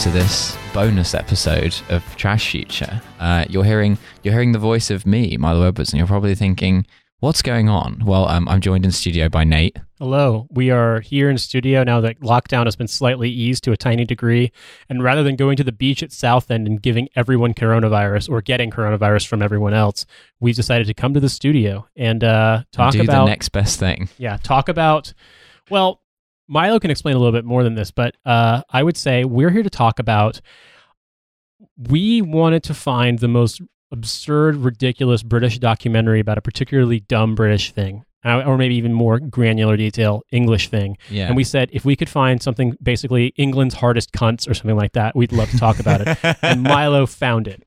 to this bonus episode of Trash Future. Uh, you're hearing you're hearing the voice of me, Milo Edwards, and you're probably thinking, "What's going on?" Well, um, I'm joined in studio by Nate. Hello. We are here in studio now that lockdown has been slightly eased to a tiny degree. And rather than going to the beach at Southend and giving everyone coronavirus or getting coronavirus from everyone else, we've decided to come to the studio and uh, talk Do about the next best thing. yeah, talk about. Well, Milo can explain a little bit more than this, but uh, I would say we're here to talk about. We wanted to find the most absurd, ridiculous British documentary about a particularly dumb British thing, uh, or maybe even more granular detail English thing. Yeah. And we said if we could find something basically England's hardest cunts or something like that, we'd love to talk about it. and Milo found it.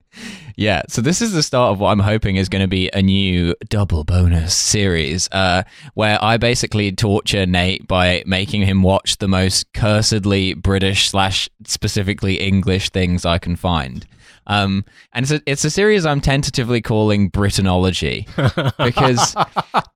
Yeah, so this is the start of what I'm hoping is going to be a new double bonus series, uh, where I basically torture Nate by making him watch the most cursedly British slash specifically English things I can find. Um, and it's a, it's a series I'm tentatively calling Britainology because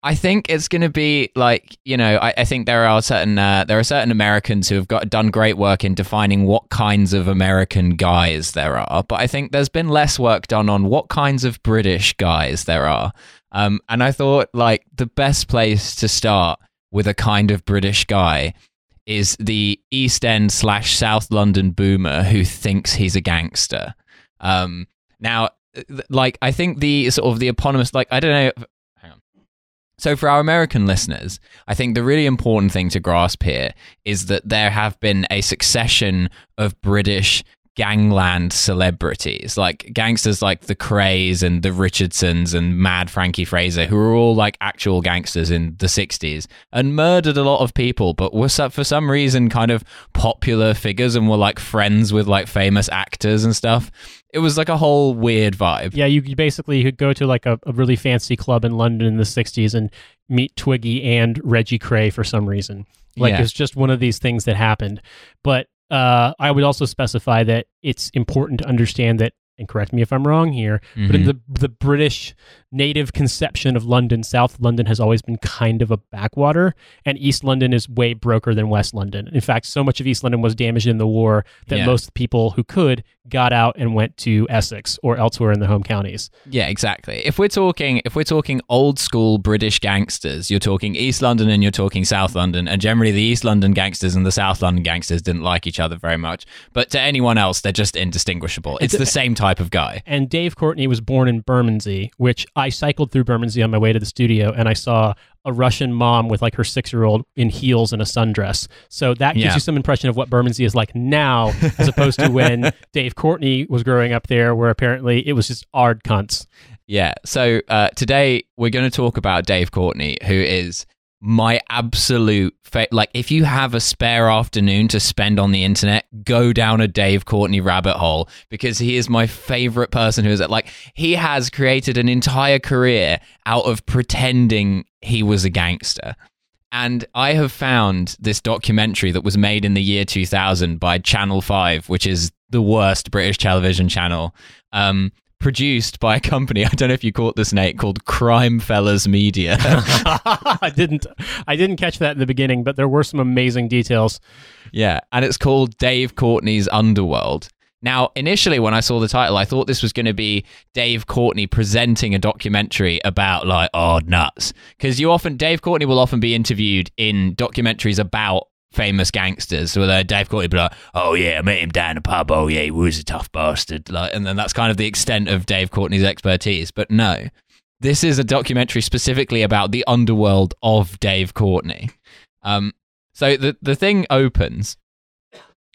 I think it's going to be like you know I, I think there are certain uh, there are certain Americans who have got done great work in defining what kinds of American guys there are, but I think there's been less work done on what kinds of British guys there are. Um, and I thought like the best place to start with a kind of British guy is the East End slash South London boomer who thinks he's a gangster. Um, now, like I think the sort of the eponymous, like I don't know. Hang on. So for our American listeners, I think the really important thing to grasp here is that there have been a succession of British gangland celebrities, like gangsters like the Krays and the Richardsons and Mad Frankie Fraser, who were all like actual gangsters in the 60s and murdered a lot of people, but were for some reason kind of popular figures and were like friends with like famous actors and stuff. It was like a whole weird vibe. Yeah, you, basically could go to like a, a really fancy club in London in the 60s and meet Twiggy and Reggie Kray for some reason. Like Yeah. it's just one of these things that happened. But uh, I would also specify that it's important to understand that, and correct me if I'm wrong here, but in Mhm. the the British native conception of London, South London has always been kind of a backwater, and East London is way broker than West London. In fact, so much of East London was damaged in the war that Yeah. most people who could got out and went to Essex or elsewhere in the home counties. Yeah, exactly. If we're talking if we're talking old school British gangsters, you're talking East London and you're talking South London, and generally the East London gangsters and the South London gangsters didn't like each other very much. But to anyone else, they're just indistinguishable. It's the same type of guy. And Dave Courtney was born in Bermondsey, which I cycled through Bermondsey on my way to the studio, and I saw a Russian mom with like her six year old in heels and a sundress. So that gives Yeah. you some impression of what Bermondsey is like now, as opposed to when Dave Courtney was growing up there, where apparently it was just ard cunts. Yeah. So uh, today we're going to talk about Dave Courtney, who is my absolute fa- like. If you have a spare afternoon to spend on the internet, go down a Dave Courtney rabbit hole because he is my favorite person. Who is? Like he has created an entire career out of pretending he was a gangster. And I have found this documentary that was made in the year 2000 by Channel 5, which is the worst British television channel, um, produced by a company, I don't know if you caught this, Nate, called Crime Fellas Media. I didn't, I didn't catch that in the beginning, but there were some amazing details. yeah, and it's called Dave Courtney's Underworld. Now, initially, when I saw the title, I thought this was going to be Dave Courtney presenting a documentary about like odd nuts, because you often Dave Courtney will often be interviewed in documentaries about famous gangsters. So uh, Dave Courtney be like, "Oh yeah, I met him down the pub. Oh yeah, he was a tough bastard." Like, and then that's kind of the extent of Dave Courtney's expertise. But no, this is a documentary specifically about the underworld of Dave Courtney. Um, so the the thing opens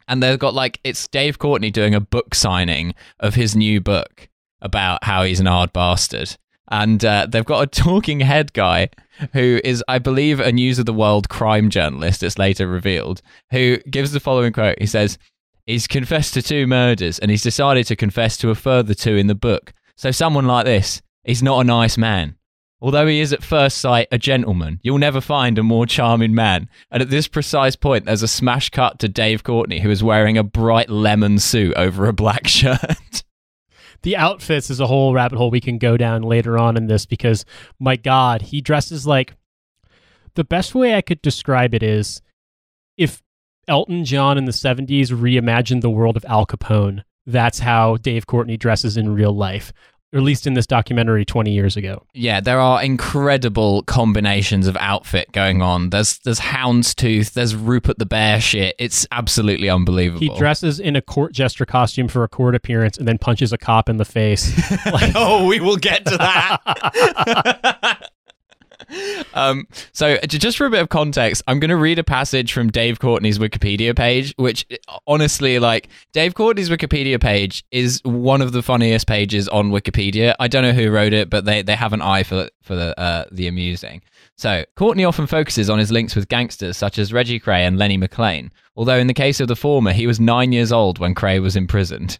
and they've got like it's Dave Courtney doing a book signing of his new book about how he's an hard bastard. And uh, they've got a talking head guy who is, I believe, a News of the World crime journalist. It's later revealed who gives the following quote. He says, "He's confessed to two murders, and he's decided to confess to a further two in the book. So someone like this, he's not a nice man." Although he is at first sight a gentleman, you'll never find a more charming man. And at this precise point, there's a smash cut to Dave Courtney, who is wearing a bright lemon suit over a black shirt. The outfits is a whole rabbit hole we can go down later on in this because my god he dresses like the best way i could describe it is if Elton John in the 70s reimagined the world of Al Capone. That's how Dave Courtney dresses in real life, least in this documentary 20 years ago. Yeah, there are incredible combinations of outfit going on. There's there's houndstooth, there's Rupert the Bear shit. It's absolutely unbelievable. He dresses in a court jester costume for a court appearance and then punches a cop in the face. like, oh, we will get to that. um, so just for a bit of context, I'm going to read a passage from Dave Courtney's Wikipedia page, which honestly, like Dave Courtney's Wikipedia page is one of the funniest pages on Wikipedia. I don't know who wrote it, but they, they have an eye for for the uh, the amusing. So Courtney often focuses on his links with gangsters such as Reggie Kray and Lenny McLean. Although in the case of the former, he was nine years old when Kray was imprisoned.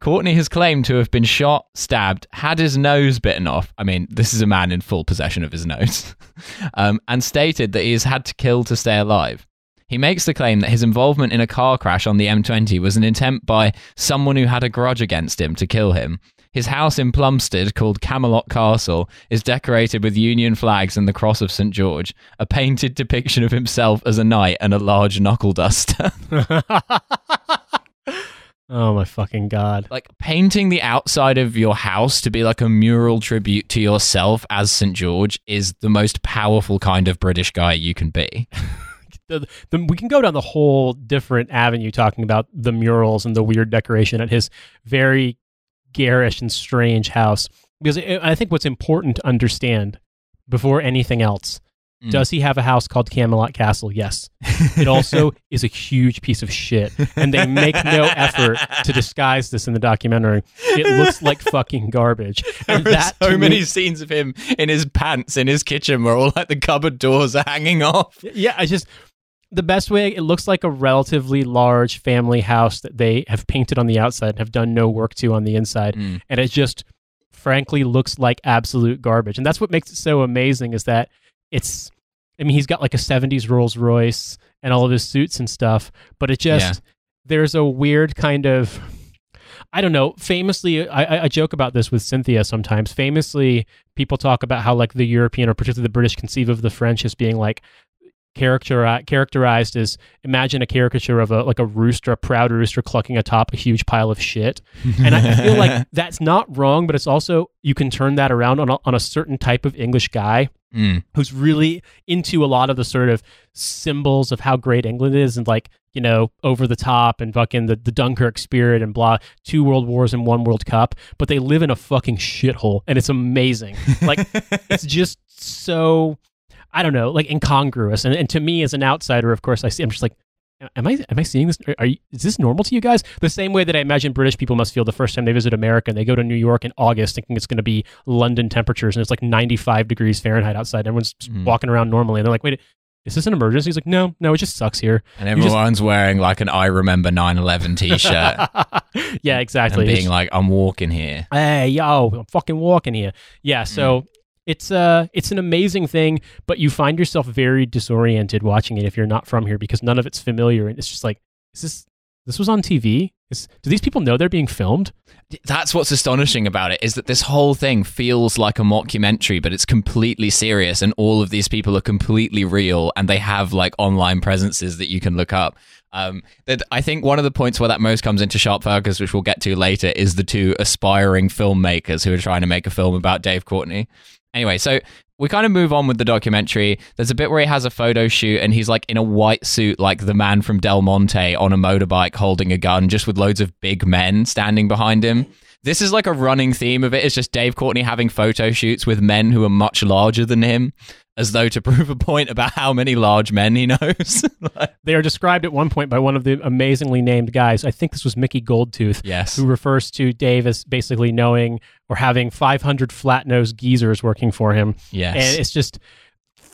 Courtney has claimed to have been shot, stabbed, had his nose bitten off. I mean, this is a man in full possession of his nose, um, and stated that he has had to kill to stay alive. He makes the claim that his involvement in a car crash on the M20 was an attempt by someone who had a grudge against him to kill him. His house in Plumstead, called Camelot Castle, is decorated with Union flags and the Cross of St. George, a painted depiction of himself as a knight, and a large knuckle duster. Oh my fucking god. like painting the outside of your house to be like a mural tribute to yourself as St. George is the most powerful kind of British guy you can be. The, the, we can go down the whole different avenue talking about the murals and the weird decoration at his very garish and strange house. Because I think what's important to understand before anything else Mm. does he have a house called Camelot Castle? Yes. It also is a huge piece of shit. And they make no effort to disguise this in the documentary. It looks like fucking garbage. And There are that so many me- scenes of him in his pants in his kitchen where all like the cupboard doors are hanging off. Yeah, I just the best way it looks like a relatively large family house that they have painted on the outside and have done no work to on the inside. Mm. And it just frankly looks like absolute garbage. And that's what makes it so amazing is that it's I mean, he's got like a 70s Rolls Royce and all of his suits and stuff, but it just Yeah. there's a weird kind of I don't know. Famously, I, I- joke about this with Cynthia sometimes. Famously, people talk about how like the European or particularly the British conceive of the French as being like character characterized as imagine a caricature of a like a rooster, a proud rooster clucking atop a huge pile of shit. And I feel like that's not wrong, but it's also you can turn that around on a, on a certain type of English guy Mm. who's really into a lot of the sort of symbols of how great England is and like, you know, over the top and fucking the, the Dunkirk spirit and blah, two world wars and one World Cup, but they live in a fucking shithole and it's amazing. Like it's just so I don't know, like incongruous. And, and to me as an outsider, of course, I see I'm just like Am I am I seeing this? Are, you, is this normal to you guys? The same way that I imagine British people must feel the first time they visit America and they go to New York in August, thinking it's going to be London temperatures and it's like 95 degrees Fahrenheit outside. Everyone's Mhm. walking around normally, and they're like, "Wait, is this an emergency?" He's like, "No, no, it just sucks here." And You just- everyone's wearing like an I remember 9/11 t-shirt yeah, exactly. and being like I'm walking here. hey yo i'm fucking walking here yeah so it's uh it's an amazing thing but you find yourself very disoriented watching it if you're not from here because none of it's familiar and it's just like is this this was on tv is, do these people know they're being filmed That's what's astonishing about it is that this whole thing feels like a mockumentary, but it's completely serious, and all of these people are completely real, and they have like online presences that you can look up. Um, that I think one of the points where that most comes into sharp focus, which we'll get to later, is the two aspiring filmmakers who are trying to make a film about Dave Courtney. Anyway, so we kind of move on with the documentary. There's a bit where he has a photo shoot and he's like in a white suit, like the man from Del Monte on a motorbike holding a gun, just with loads of big men standing behind him. This is like a running theme of it. It's just Dave Courtney having photo shoots with men who are much larger than him, as though to prove a point about how many large men he knows. Like, they are described at one point by one of the amazingly named guys i think this was mickey goldtooth yes. who refers to dave as basically knowing or having 500 flat-nosed geezers working for him Yes. and it's just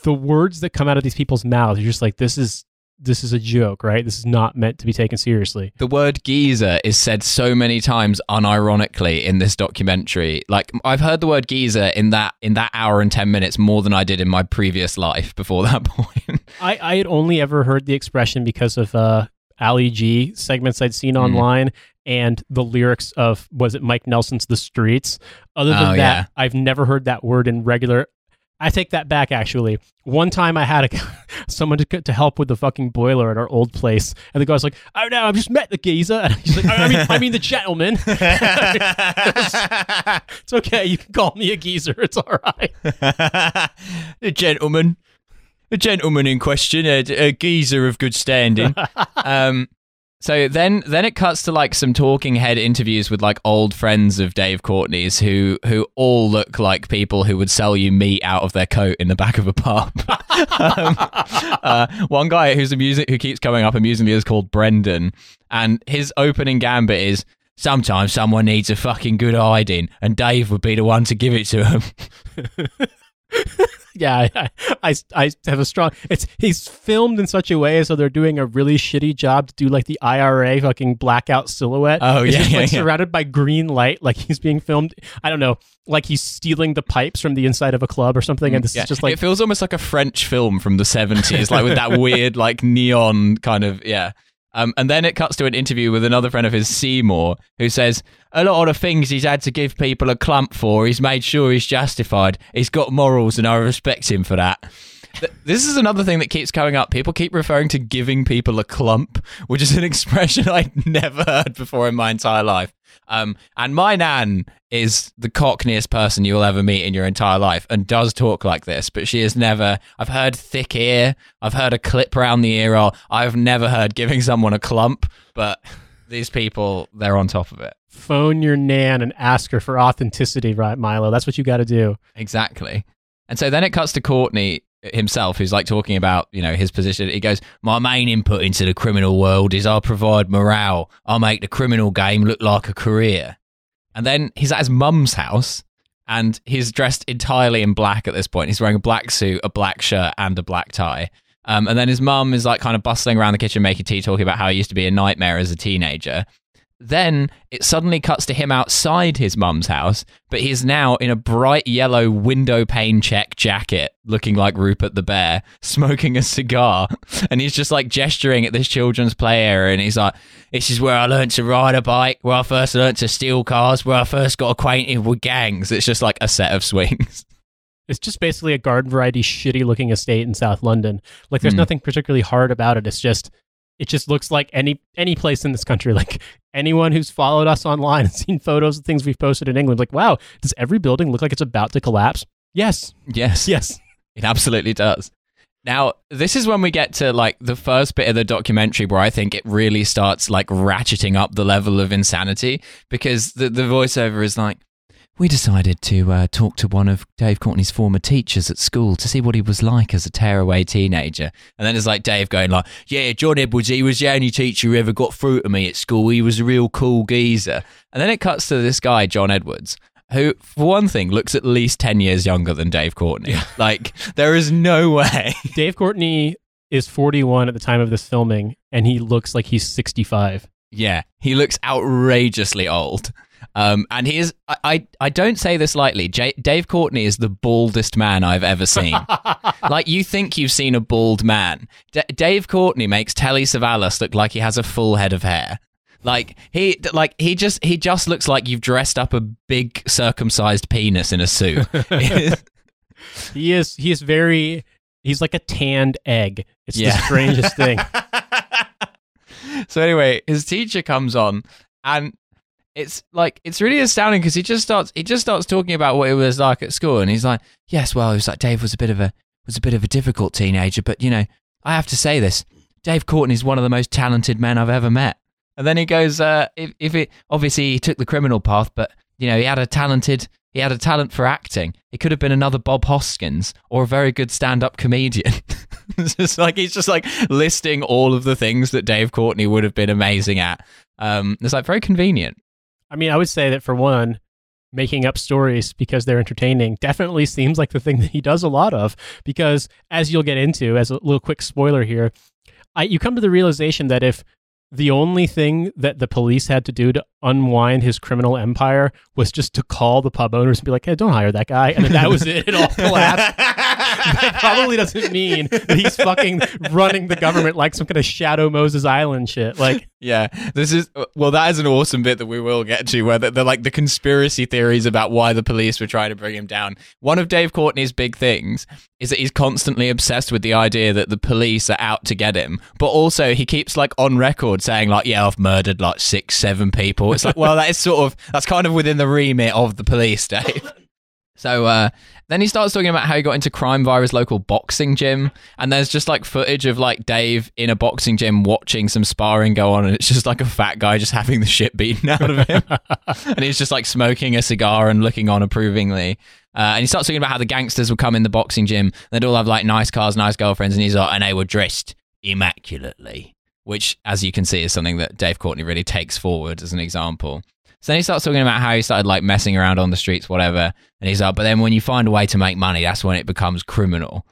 the words that come out of these people's mouths you're just like this is this is a joke right this is not meant to be taken seriously The word geezer is said so many times unironically in this documentary. Like I've heard the word geezer in that in that hour and 10 minutes more than I did in my previous life before that point. i i had only ever heard the expression because of uh ali g segments i'd seen Mm. online and the lyrics of was it mike nelson's the streets other than Oh, that yeah. i've never heard that word in regular I take that back. Actually, one time I had a, someone to to help with the fucking boiler at our old place, and the guy's like, "Oh no, I've just met the geezer." And he's like, "I mean, I mean the gentleman." it's okay. You can call me a geezer. It's all right. the gentleman, the gentleman in question, a, a geezer of good standing. um, so then, then it cuts to like some talking head interviews with like old friends of Dave Courtney's who who all look like people who would sell you meat out of their coat in the back of a pub. um, uh, one guy who's amusing, who keeps coming up amusingly is called Brendan, and his opening gambit is. Sometimes someone needs a fucking good hiding, and Dave would be the one to give it to him. yeah, I, I, I have a strong. It's he's filmed in such a way so they're doing a really shitty job to do like the IRA fucking blackout silhouette. Oh It's yeah, just, yeah, like yeah. surrounded by green light, like he's being filmed. I don't know, like he's stealing the pipes from the inside of a club or something, and mm, this Yeah. is just like it feels almost like a French film from the seventies, like with that weird, like neon kind of yeah. Um, and then it cuts to an interview with another friend of his, Seymour, who says a lot of the things he's had to give people a clump for, he's made sure he's justified. He's got morals, and I respect him for that. Th- This is another thing that keeps coming up. People keep referring to giving people a clump, which is an expression I'd never heard before in my entire life. Um, and my nan is the cockneyest person you'll ever meet in your entire life and does talk like this, but she has never. I've heard thick ear, I've heard a clip round the ear, or I've never heard giving someone a clump, but these people, they're on top of it. phone your nan and ask her for authenticity, right, Milo? That's what you got to do. Exactly. And so then it cuts to Courtney himself, who's like talking about, you know, his position. He goes, My main input into the criminal world is I provide morale. I make the criminal game look like a career. And then he's at his mum's house and he's dressed entirely in black at this point. He's wearing a black suit, a black shirt, and a black tie. Um, and then his mum is like kind of bustling around the kitchen making tea, talking about how he used to be a nightmare as a teenager. Then it suddenly cuts to him outside his mum's house, but he's now in a bright yellow window pane check jacket, looking like Rupert the Bear, smoking a cigar. And he's just like gesturing at this children's play area. And he's like, This is where I learned to ride a bike, where I first learned to steal cars, where I first got acquainted with gangs. It's just like a set of swings. It's just basically a garden variety shitty looking estate in South London. Like there's Hmm. nothing particularly hard about it. It's just it just looks like any any place in this country. Like anyone who's followed us online and seen photos of things we've posted in England, like, wow, does every building look like it's about to collapse? Yes. Yes. Yes. It absolutely does. Now, this is when we get to like the first bit of the documentary where I think it really starts like ratcheting up the level of insanity because the, the voiceover is like, we decided to uh, talk to one of Dave Courtney's former teachers at school to see what he was like as a tearaway teenager. And then it's like Dave going like, yeah, John Edwards, he was the only teacher who ever got through to me at school. He was a real cool geezer. And then it cuts to this guy, John Edwards, who, for one thing, looks at least 10 years younger than Dave Courtney. Like, there is no way. Dave Courtney is 41 at the time of this filming, and he looks like he's 65. yeah, he looks outrageously old. Um, and he is, I, I, I don't say this lightly, J- Dave Courtney is the baldest man I've ever seen. like, you think you've seen a bald man. D- Dave Courtney makes Telly Savalas look like he has a full head of hair. Like he, like he just, he just looks like you've dressed up a big circumcised penis in a suit. he is he is very he's like a tanned egg. It's Yeah. the strangest thing. so anyway, his teacher comes on, and it's like it's really astounding because he just starts he just starts talking about what it was like at school, and he's like, "Yes, well, it was like Dave was a bit of a was a bit of a difficult teenager, but you know, I have to say this: Dave Courtney's one of the most talented men I've ever met." And then he goes, uh, "If if it obviously he took the criminal path, but you know, he had a talented." He had a talent for acting. He could have been another Bob Hoskins or a very good stand-up comedian. it's just like he's just like listing all of the things that Dave Courtney would have been amazing at. Um, it's like very convenient. I mean, I would say that for one, making up stories because they're entertaining definitely seems like the thing that he does a lot of. Because as you'll get into, as a little quick spoiler here, I, you come to the realization that if the only thing that the police had to do to unwind his criminal empire was just to call the pub owners and be like, "Hey, don't hire that guy," and that was it. It all collapsed. that probably doesn't mean that he's fucking running the government like some kind of Shadow Moses Island shit. Like, Yeah, this is uh, well. That is an awesome bit that we will get to, where they're, they're like the conspiracy theories about why the police were trying to bring him down. One of Dave Courtney's big things is that he's constantly obsessed with the idea that the police are out to get him, but also he keeps like on record saying like, "Yeah, I've murdered like six, seven people." It's like, well, that is sort of that's kind of within the remit of the police, Dave. So uh, then he starts talking about how he got into crime via his local boxing gym, and there's just like footage of like Dave in a boxing gym watching some sparring go on, and it's just like a fat guy just having the shit beaten out of him, and he's just like smoking a cigar and looking on approvingly. Uh, and he starts talking about how the gangsters would come in the boxing gym, they'd all have like nice cars, nice girlfriends, and he's like, and they were dressed immaculately, which, as you can see, is something that Dave Courtney really takes forward as an example. So then he starts talking about how he started like messing around on the streets, whatever. And he's like, but then when you find a way to make money, that's when it becomes criminal.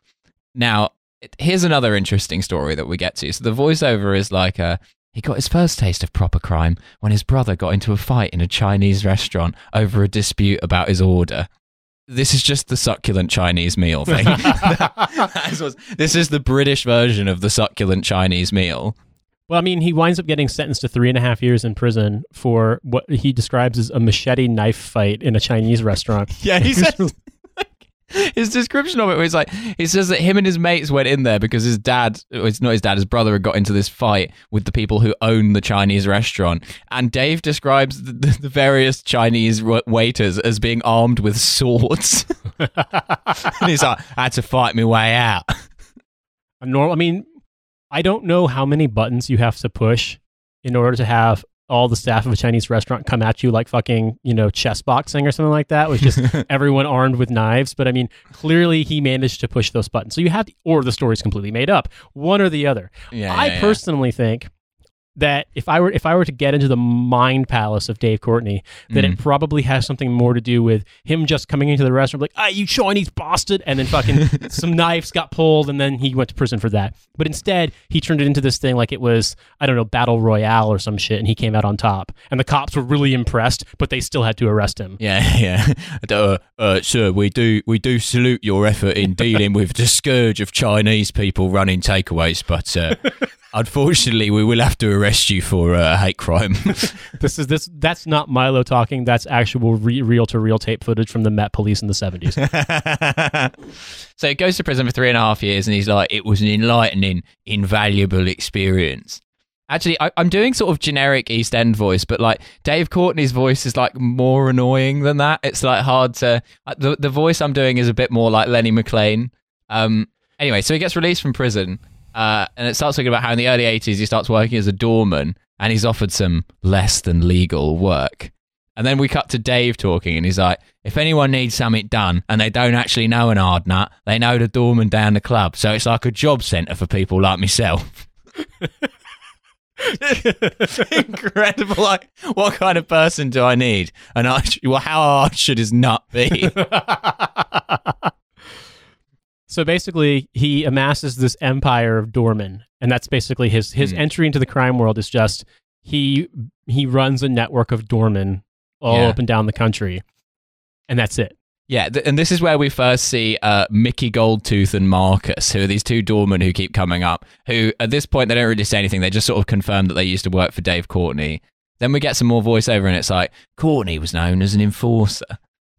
Now, here's another interesting story that we get to. So the voiceover is like, uh, he got his first taste of proper crime when his brother got into a fight in a Chinese restaurant over a dispute about his order. This is just the succulent Chinese meal thing. this is the British version of the succulent Chinese meal. Well, I mean, he winds up getting sentenced to three and a half years in prison for what he describes as a machete knife fight in a Chinese restaurant. Yeah, he says. his description of it was like he says that him and his mates went in there because his dad it's not his dad his brother had got into this fight with the people who own the chinese restaurant and dave describes the, the various chinese waiters as being armed with swords and he's like i had to fight my way out normal i mean I don't know how many buttons you have to push in order to have all the staff of a Chinese restaurant come at you like fucking, you know, chess boxing or something like that, with just everyone armed with knives. But I mean, clearly he managed to push those buttons. So you have, or the story's completely made up, one or the other. Yeah, I yeah, personally yeah. think that if I were if I were to get into the mind palace of Dave Courtney, that mm. it probably has something more to do with him just coming into the restaurant like, "Ah, you Chinese bastard," and then fucking some knives got pulled, and then he went to prison for that. But instead, he turned it into this thing like it was I don't know battle royale or some shit, and he came out on top. And the cops were really impressed, but they still had to arrest him. Yeah, yeah. Uh, uh, sir, we do we do salute your effort in dealing with the scourge of Chinese people running takeaways, but. Uh, Unfortunately, we will have to arrest you for uh, hate crime. this is this. That's not Milo talking. That's actual reel to reel tape footage from the Met Police in the seventies. so he goes to prison for three and a half years, and he's like, "It was an enlightening, invaluable experience." Actually, I, am doing sort of generic East End voice, but like Dave Courtney's voice is like more annoying than that. It's like hard to. Uh, the the voice I'm doing is a bit more like Lenny McLean. Um. Anyway, so he gets released from prison uh, and it starts talking about how in the early 80s he starts working as a doorman and he's offered some less than legal work. And then we cut to Dave talking, and he's like, if anyone needs something done and they don't actually know an hard nut, they know the doorman down the club. So it's like a job centre for people like myself. Incredible. Like, what kind of person do I need? And I, well, how hard should his nut be? So basically, he amasses this empire of doormen, and that's basically his his mm. entry into the crime world. Is just he he runs a network of doormen all yeah. up and down the country, and that's it. Yeah, th- and this is where we first see uh, Mickey Goldtooth and Marcus, who are these two doormen who keep coming up. Who at this point they don't really say anything; they just sort of confirm that they used to work for Dave Courtney. Then we get some more voiceover, and it's like Courtney was known as an enforcer.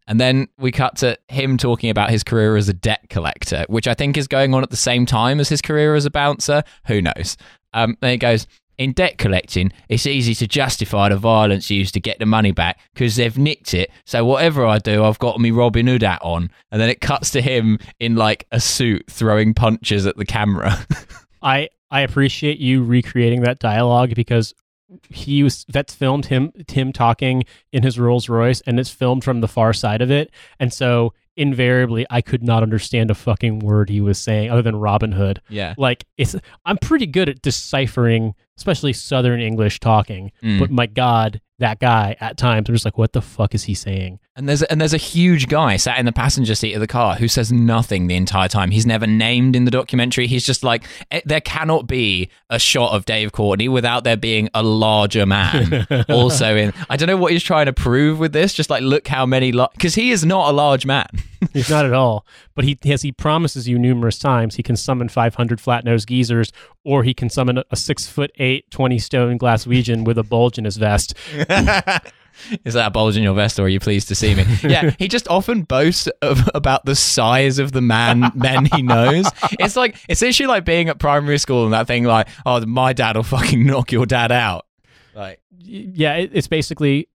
And then we cut to him talking about his career as a debt collector, which I think is going on at the same time as his career as a bouncer. Who knows? Um, then he goes, in debt collecting, it's easy to justify the violence used to get the money back because they've nicked it. So whatever I do, I've got me Robin Hood hat on. And then it cuts to him in like a suit throwing punches at the camera. I I appreciate you recreating that dialogue because he was that's filmed him him talking in his Rolls Royce and it's filmed from the far side of it and so invariably I could not understand a fucking word he was saying other than Robin Hood. Yeah. Like it's I'm pretty good at deciphering especially southern English talking, mm. but my god, that guy at times I'm just like what the fuck is he saying? And there's and there's a huge guy sat in the passenger seat of the car who says nothing the entire time. He's never named in the documentary. He's just like eh, there cannot be a shot of Dave Courtney without there being a larger man also in. I don't know what he's trying to prove with this. Just like look how many because he is not a large man. He's not at all. But he as he promises you numerous times, he can summon 500 flat nosed geezers, or he can summon a, a six foot eight, 20 stone Glaswegian with a bulge in his vest. Is that a bulge in your vest, or are you pleased to see me? Yeah, he just often boasts of, about the size of the man men he knows. It's like it's literally like being at primary school and that thing like, oh, my dad will fucking knock your dad out. Like, yeah, it's basically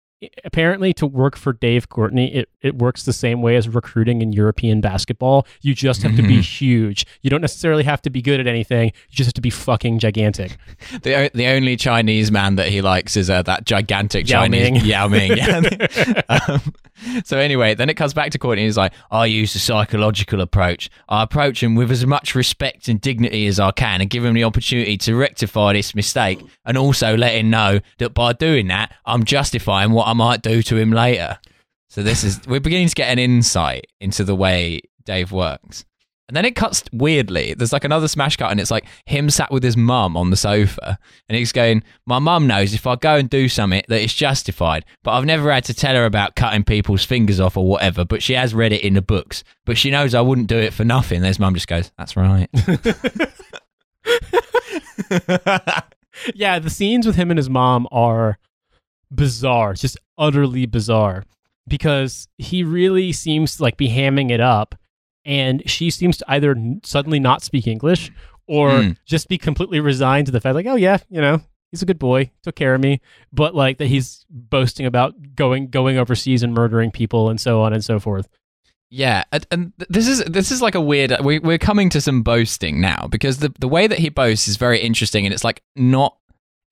apparently to work for Dave Courtney, it, it works the same way as recruiting in European basketball. You just have to be huge. You don't necessarily have to be good at anything. You just have to be fucking gigantic. the the only Chinese man that he likes is uh, that gigantic Yao Chinese Ming. Yao Ming. Um, so anyway, then it comes back to Courtney. He's like, I use the psychological approach. I approach him with as much respect and dignity as I can, and give him the opportunity to rectify this mistake, and also let him know that by doing that, I'm justifying what I might do to him later. So this is we're beginning to get an insight into the way Dave works. And then it cuts weirdly. There's like another smash cut, and it's like him sat with his mum on the sofa, and he's going, "My mum knows if I go and do something that it's justified, but I've never had to tell her about cutting people's fingers off or whatever. But she has read it in the books, but she knows I wouldn't do it for nothing." And his mum just goes, "That's right." yeah, the scenes with him and his mom are bizarre, It's just utterly bizarre, because he really seems to like be hamming it up, and she seems to either suddenly not speak English or Mm. just be completely resigned to the fact, like, oh yeah, you know, he's a good boy, took care of me, but like that he's boasting about going going overseas and murdering people and so on and so forth. Yeah, and, and this is this is like a weird. We, we're coming to some boasting now because the the way that he boasts is very interesting, and it's like not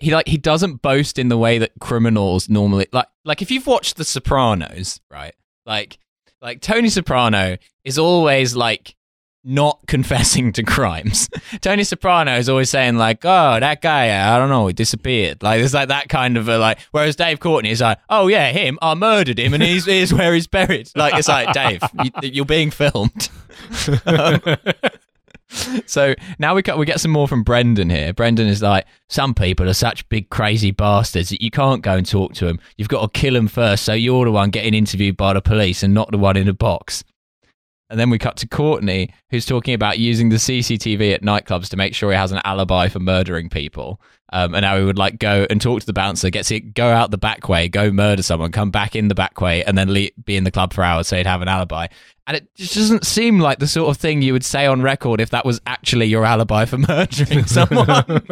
he like he doesn't boast in the way that criminals normally like like if you've watched The Sopranos, right? Like like Tony Soprano is always like not confessing to crimes. Tony Soprano is always saying like, "Oh, that guy, uh, I don't know, he disappeared." Like there's like that kind of a like. Whereas Dave Courtney is like, "Oh yeah, him, I murdered him, and he's here's where he's buried." Like it's like Dave, you, you're being filmed. Um, so now we got, we get some more from Brendan here. Brendan is like, some people are such big crazy bastards that you can't go and talk to them. You've got to kill them first, so you're the one getting interviewed by the police and not the one in the box. And then we cut to Courtney, who's talking about using the CCTV at nightclubs to make sure he has an alibi for murdering people. Um, and how he would like go and talk to the bouncer, get to go out the back way, go murder someone, come back in the back way, and then le- be in the club for hours so he'd have an alibi. And it just doesn't seem like the sort of thing you would say on record if that was actually your alibi for murdering someone.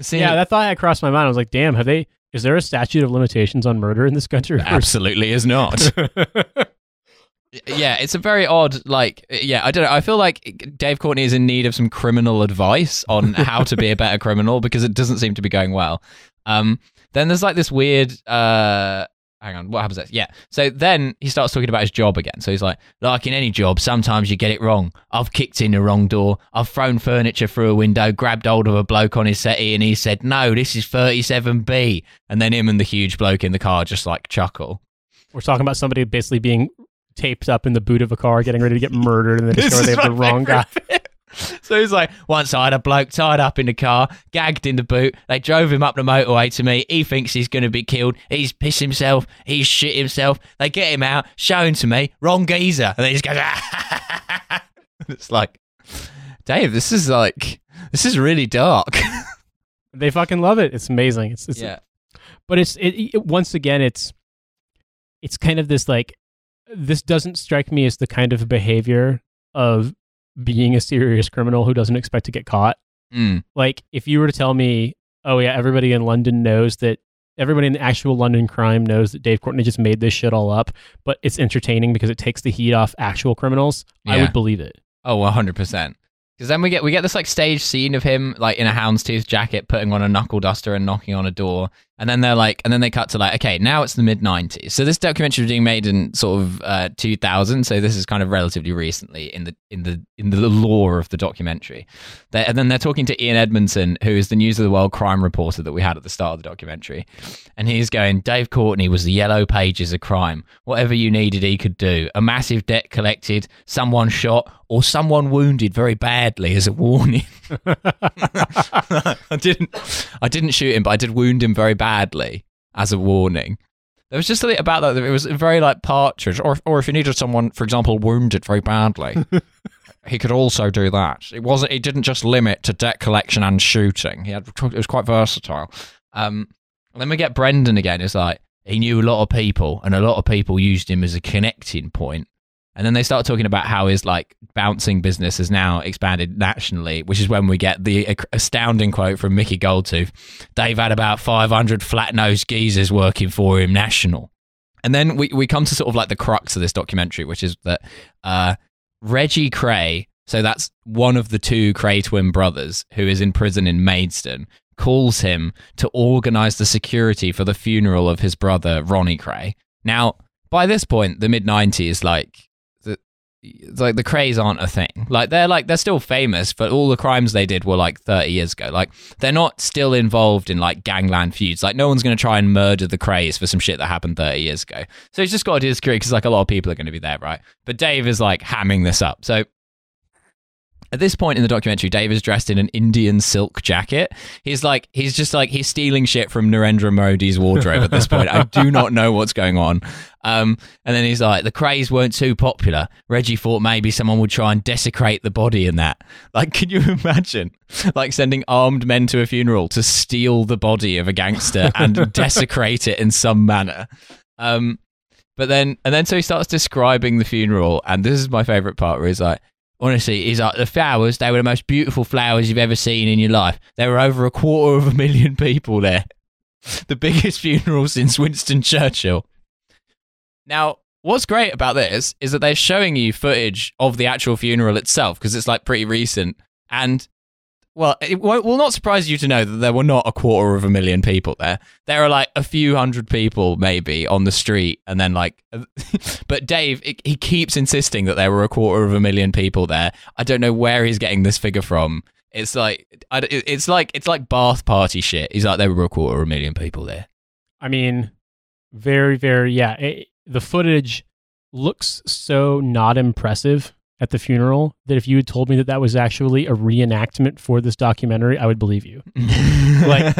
See, yeah, that thought had crossed my mind. I was like, damn, have they? Is there a statute of limitations on murder in this country? absolutely is not. Yeah, it's a very odd, like, yeah, I don't know. I feel like Dave Courtney is in need of some criminal advice on how to be a better criminal because it doesn't seem to be going well. Um, then there's like this weird, uh, hang on, what happens next? Yeah. So then he starts talking about his job again. So he's like, like in any job, sometimes you get it wrong. I've kicked in the wrong door. I've thrown furniture through a window, grabbed hold of a bloke on his settee, and he said, no, this is 37B. And then him and the huge bloke in the car just like chuckle. We're talking about somebody basically being taped up in the boot of a car, getting ready to get murdered, and then This discover they have the wrong guy. bit. So he's like, once I had a bloke tied up in the car, gagged in the boot. They drove him up the motorway to me. He thinks he's going to be killed. He's pissed himself. He's shit himself. They get him out, show him to me. Wrong geezer. And then he just goes, it's like, Dave, this is like, this is really dark. They fucking love it. It's amazing. It's, it's yeah. but it's it, it once again it's it's kind of this like this doesn't strike me as the kind of behavior of being a serious criminal who doesn't expect to get caught. Mm. Like if you were to tell me, oh yeah, everybody in London knows that everybody in the actual London crime knows that Dave Courtney just made this shit all up, but it's entertaining because it takes the heat off actual criminals, I would believe it. Oh, 100%. Because then we get we get this like stage scene of him like in a houndstooth jacket putting on a knuckle duster and knocking on a door. And then they're like, and then they cut to like, okay, now it's the mid 90s. So this documentary was being made in sort of uh, 2000. So this is kind of relatively recently in the in the in the lore of the documentary. they and then they're talking to Ian Edmondson, who is the News of the World crime reporter that we had at the start of the documentary. And he's going, Dave Courtney was the yellow pages of crime. Whatever you needed, he could do. A massive debt collected, someone shot, or someone wounded very badly as a warning. I didn't I didn't shoot him, but I did wound him very badly as a warning. There was just something about that. It was very like Partridge, or or if you needed someone, for example, wounded very badly, he could also do that. It wasn't. He didn't just limit to debt collection and shooting. He had. It was quite versatile. Um, then we get Brendan again. It's like he knew a lot of people, and a lot of people used him as a connecting point. And then they start talking about how his like bouncing business has now expanded nationally, which is when we get the astounding quote from Mickey Goldtooth. They've had about 500 flat nosed geezers working for him national. And then we, we come to sort of like the crux of this documentary, which is that uh, Reggie Kray, so that's one of the two Kray twin brothers who is in prison in Maidstone, calls him to organize the security for the funeral of his brother, Ronnie Kray. Now, by this point, the mid 90s, like like the Krays aren't a thing. Like they're like they're still famous, but all the crimes they did were like 30 years ago. Like they're not still involved in like gangland feuds. Like no one's going to try and murder the Krays for some shit that happened 30 years ago. So he's just got to do his career because like a lot of people are going to be there, right? But Dave is like hamming this up. So at this point in the documentary, Dave is dressed in an Indian silk jacket. He's like, he's just like, he's stealing shit from Narendra Modi's wardrobe at this point. I do not know what's going on. Um, and then he's like, the Krays weren't too popular. Reggie thought maybe someone would try and desecrate the body in that. Like, can you imagine, like, sending armed men to a funeral to steal the body of a gangster and desecrate it in some manner? Um, but then, and then so he starts describing the funeral, and this is my favorite part where he's like, honestly, is like the flowers. They were the most beautiful flowers you've ever seen in your life. There were over a quarter of a million people there. The biggest funeral since Winston Churchill. Now, what's great about this is that they're showing you footage of the actual funeral itself because it's like pretty recent. And well, it will not surprise you to know that there were not a quarter of a million people there. There are like a few hundred people maybe on the street, and then like, but Dave, he keeps insisting that there were a quarter of a million people there. I don't know where he's getting this figure from. It's like, it's like, it's like Ba'ath party shit. He's like, there were a quarter of a million people there. I mean, very, very, yeah. It, the footage looks so not impressive at the funeral that if you had told me that that was actually a reenactment for this documentary, I would believe you. like,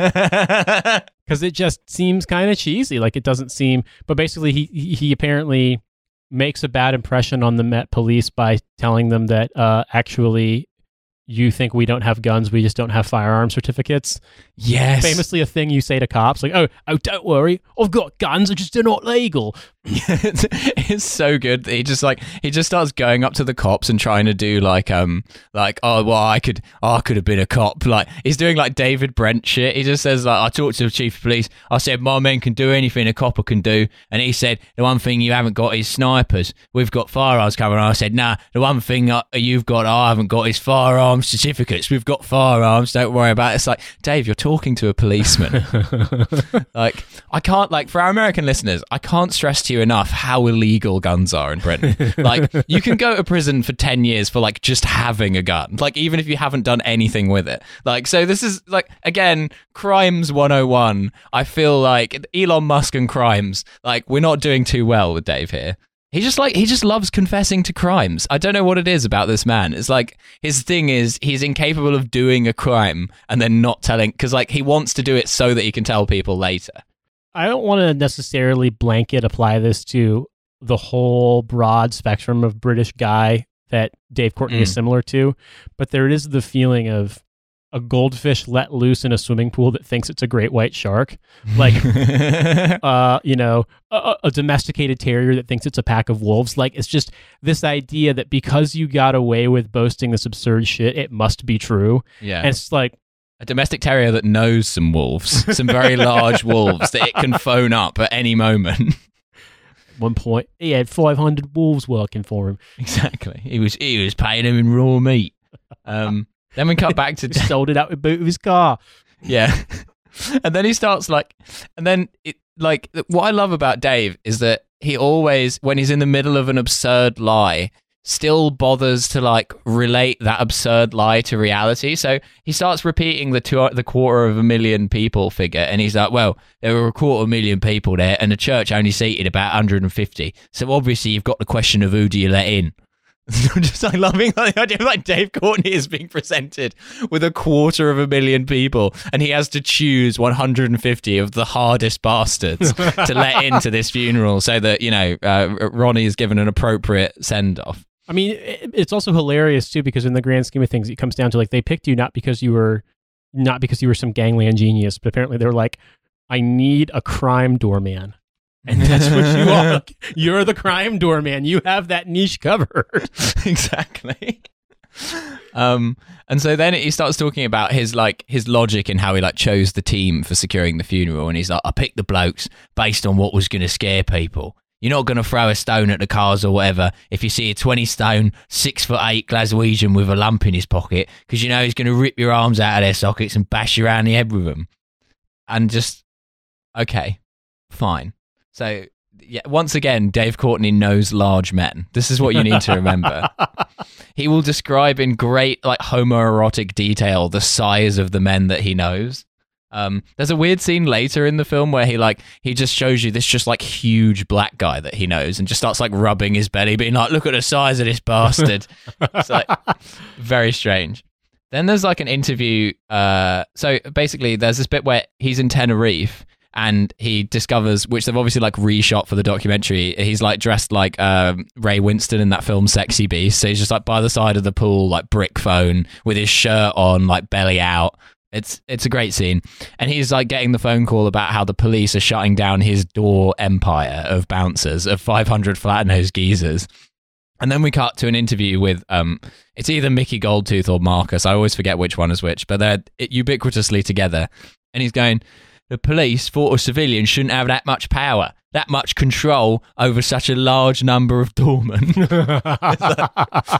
because it just seems kind of cheesy. Like it doesn't seem. But basically, he he apparently makes a bad impression on the Met Police by telling them that uh, actually you think we don't have guns, we just don't have firearm certificates. Yes. Famously a thing you say to cops, like, oh, oh, don't worry, I've got guns, they're just they're not legal. it's, so good. He just like he just starts going up to the cops and trying to do like um like oh well I could oh, I could have been a cop like he's doing like David Brent shit. He just says like I talked to the chief of police. I said my men can do anything a copper can do, and he said the one thing you haven't got is snipers. We've got firearms covered. I said nah, the one thing you've got I haven't got is firearms certificates. We've got firearms. Don't worry about it. It's like Dave, you're talking to a policeman. like I can't like for our American listeners, I can't stress to you enough how illegal guns are in Britain. like you can go to prison for 10 years for like just having a gun. Like even if you haven't done anything with it. Like so this is like again crimes 101. I feel like Elon Musk and crimes like we're not doing too well with Dave here. He just like he just loves confessing to crimes. I don't know what it is about this man. It's like his thing is he's incapable of doing a crime and then not telling cuz like he wants to do it so that he can tell people later. I don't want to necessarily blanket apply this to the whole broad spectrum of British guy that Dave Courtney mm. is similar to, but there is the feeling of a goldfish let loose in a swimming pool that thinks it's a great white shark, like uh, you know, a, a, domesticated terrier that thinks it's a pack of wolves. Like it's just this idea that because you got away with boasting this absurd shit, it must be true. Yeah, and it's like a domestic terrier that knows some wolves, some very large wolves that it can phone up at any moment. One point, he had five hundred wolves working for him. Exactly. He was he was paying them in raw meat. Um, then we cut back to sold it out the boot of his car. Yeah. and then he starts like, and then it, like what I love about Dave is that he always, when he's in the middle of an absurd lie, still bothers to like relate that absurd lie to reality. So he starts repeating the two, the quarter of a million people figure, and he's like, "Well, there were a quarter of a million people there, and the church only seated about 150. So obviously, you've got the question of who do you let in." I'm just like loving the idea of like Dave Courtney is being presented with a quarter of a million people, and he has to choose 150 of the hardest bastards to let into this funeral, so that you know uh, Ronnie is given an appropriate send off. I mean, it's also hilarious too because in the grand scheme of things, it comes down to like they picked you not because you were not because you were some gangland genius, but apparently they were like, I need a crime doorman. And that's what you are. You're the crime doorman. You have that niche covered. exactly. Um, and so then he starts talking about his like his logic and how he like chose the team for securing the funeral, and he's like, I picked the blokes based on what was going to scare people. You're not going to throw a stone at the cars or whatever if you see a 20 stone, six foot eight Glaswegian with a lump in his pocket because you know he's going to rip your arms out of their sockets and bash you around the head with them. And just, okay, fine. So, yeah, once again, Dave Courtney knows large men. This is what you need to remember. he will describe in great, like, homoerotic detail the size of the men that he knows. Um, there's a weird scene later in the film where he like he just shows you this just like huge black guy that he knows and just starts like rubbing his belly, being like, "Look at the size of this bastard." it's like very strange. Then there's like an interview. Uh, so basically, there's this bit where he's in Tenerife and he discovers, which they've obviously like reshot for the documentary. He's like dressed like um, Ray Winstone in that film Sexy Beast. So he's just like by the side of the pool, like brick phone with his shirt on, like belly out, it's it's a great scene, and he's like getting the phone call about how the police are shutting down his door empire of bouncers of 500 flat nosed geezers. And then we cut to an interview with um, it's either Mickey Goldtooth or Marcus. I always forget which one is which, but they're ubiquitously together. And he's going, the police thought a civilian shouldn't have that much power, that much control over such a large number of doormen.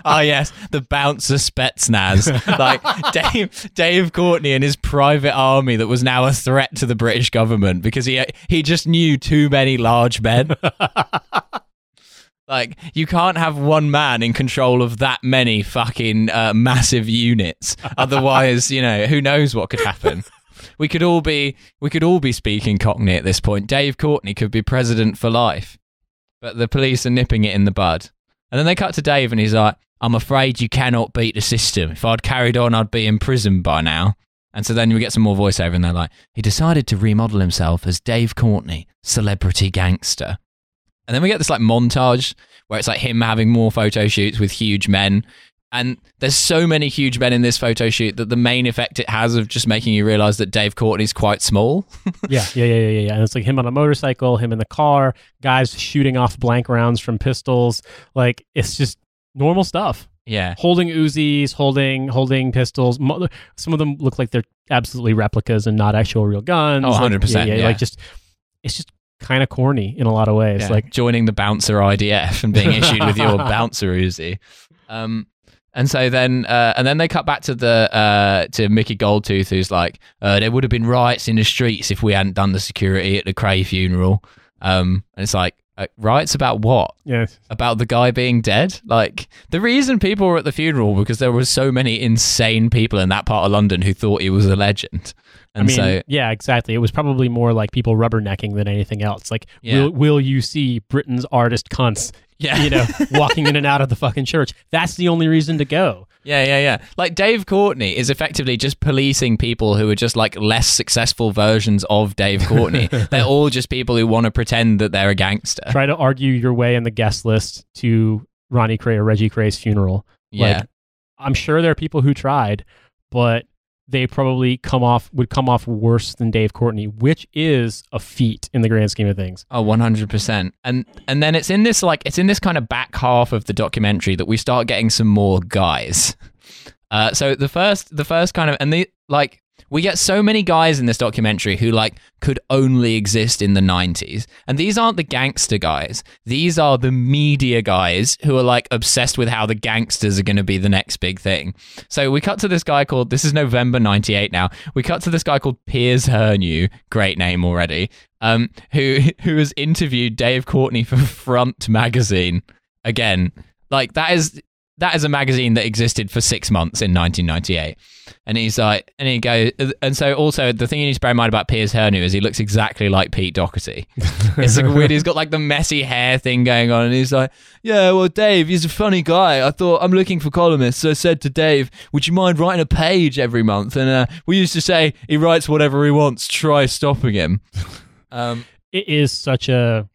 Ah, oh, yes, the bouncer Spetsnaz. like Dave, Dave Courtney and his private army that was now a threat to the British government because he he just knew too many large men. Like you can't have one man in control of that many fucking uh, massive units. Otherwise, you know, who knows what could happen we could all be we could all be speaking Cockney at this point. Dave Courtney could be president for life, but the police are nipping it in the bud. And then they cut to Dave, and he's like, "I'm afraid you cannot beat the system. If I'd carried on, I'd be in prison by now." And so then we get some more voiceover, and they're like, "He decided to remodel himself as Dave Courtney, celebrity gangster." And then we get this like montage where it's like him having more photo shoots with huge men and there's so many huge men in this photo shoot that the main effect it has of just making you realize that Dave Courtney's quite small. yeah, yeah, yeah, yeah, yeah. And it's like him on a motorcycle, him in the car, guys shooting off blank rounds from pistols. Like it's just normal stuff. Yeah, holding Uzis, holding holding pistols. Some of them look like they're absolutely replicas and not actual real guns. Oh, 100 like, percent. Yeah, yeah, yeah, like just it's just kind of corny in a lot of ways. Yeah. Like joining the bouncer IDF and being issued with your bouncer Uzi. Um, and so then, uh, and then they cut back to the uh, to Mickey Goldtooth, who's like, uh, "There would have been riots in the streets if we hadn't done the security at the Kray funeral." Um, and it's like, uh, riots about what? Yes, about the guy being dead. Like the reason people were at the funeral because there were so many insane people in that part of London who thought he was a legend. And I mean, so, yeah, exactly. It was probably more like people rubbernecking than anything else. Like, yeah. will, will you see Britain's artist cunts yeah. you know, walking in and out of the fucking church. That's the only reason to go. Yeah, yeah, yeah. Like Dave Courtney is effectively just policing people who are just like less successful versions of Dave Courtney. they're all just people who want to pretend that they're a gangster. Try to argue your way in the guest list to Ronnie Kray or Reggie Kray's funeral. Yeah. Like, I'm sure there are people who tried, but they probably come off would come off worse than Dave Courtney, which is a feat in the grand scheme of things. Oh, 100%. And and then it's in this like it's in this kind of back half of the documentary that we start getting some more guys. Uh, so the first the first kind of and the like we get so many guys in this documentary who like could only exist in the 90s and these aren't the gangster guys. These are the media guys who are like obsessed with how the gangsters are going to be the next big thing. So we cut to this guy called this is november 98 now. We cut to this guy called Piers Hernu great name already um, who who has interviewed dave courtney for front magazine. Again like that is that is a magazine that existed for six months in 1998. And he's like, and he goes, and so also the thing you need to bear in mind about Piers Hernu is he looks exactly like Pete Doherty. it's like weird. He's got like the messy hair thing going on, and he's like, yeah, well, Dave, he's a funny guy. I thought I'm looking for columnists, so I said to Dave, would you mind writing a page every month? And uh, we used to say he writes whatever he wants. Try stopping him. Um, it is such a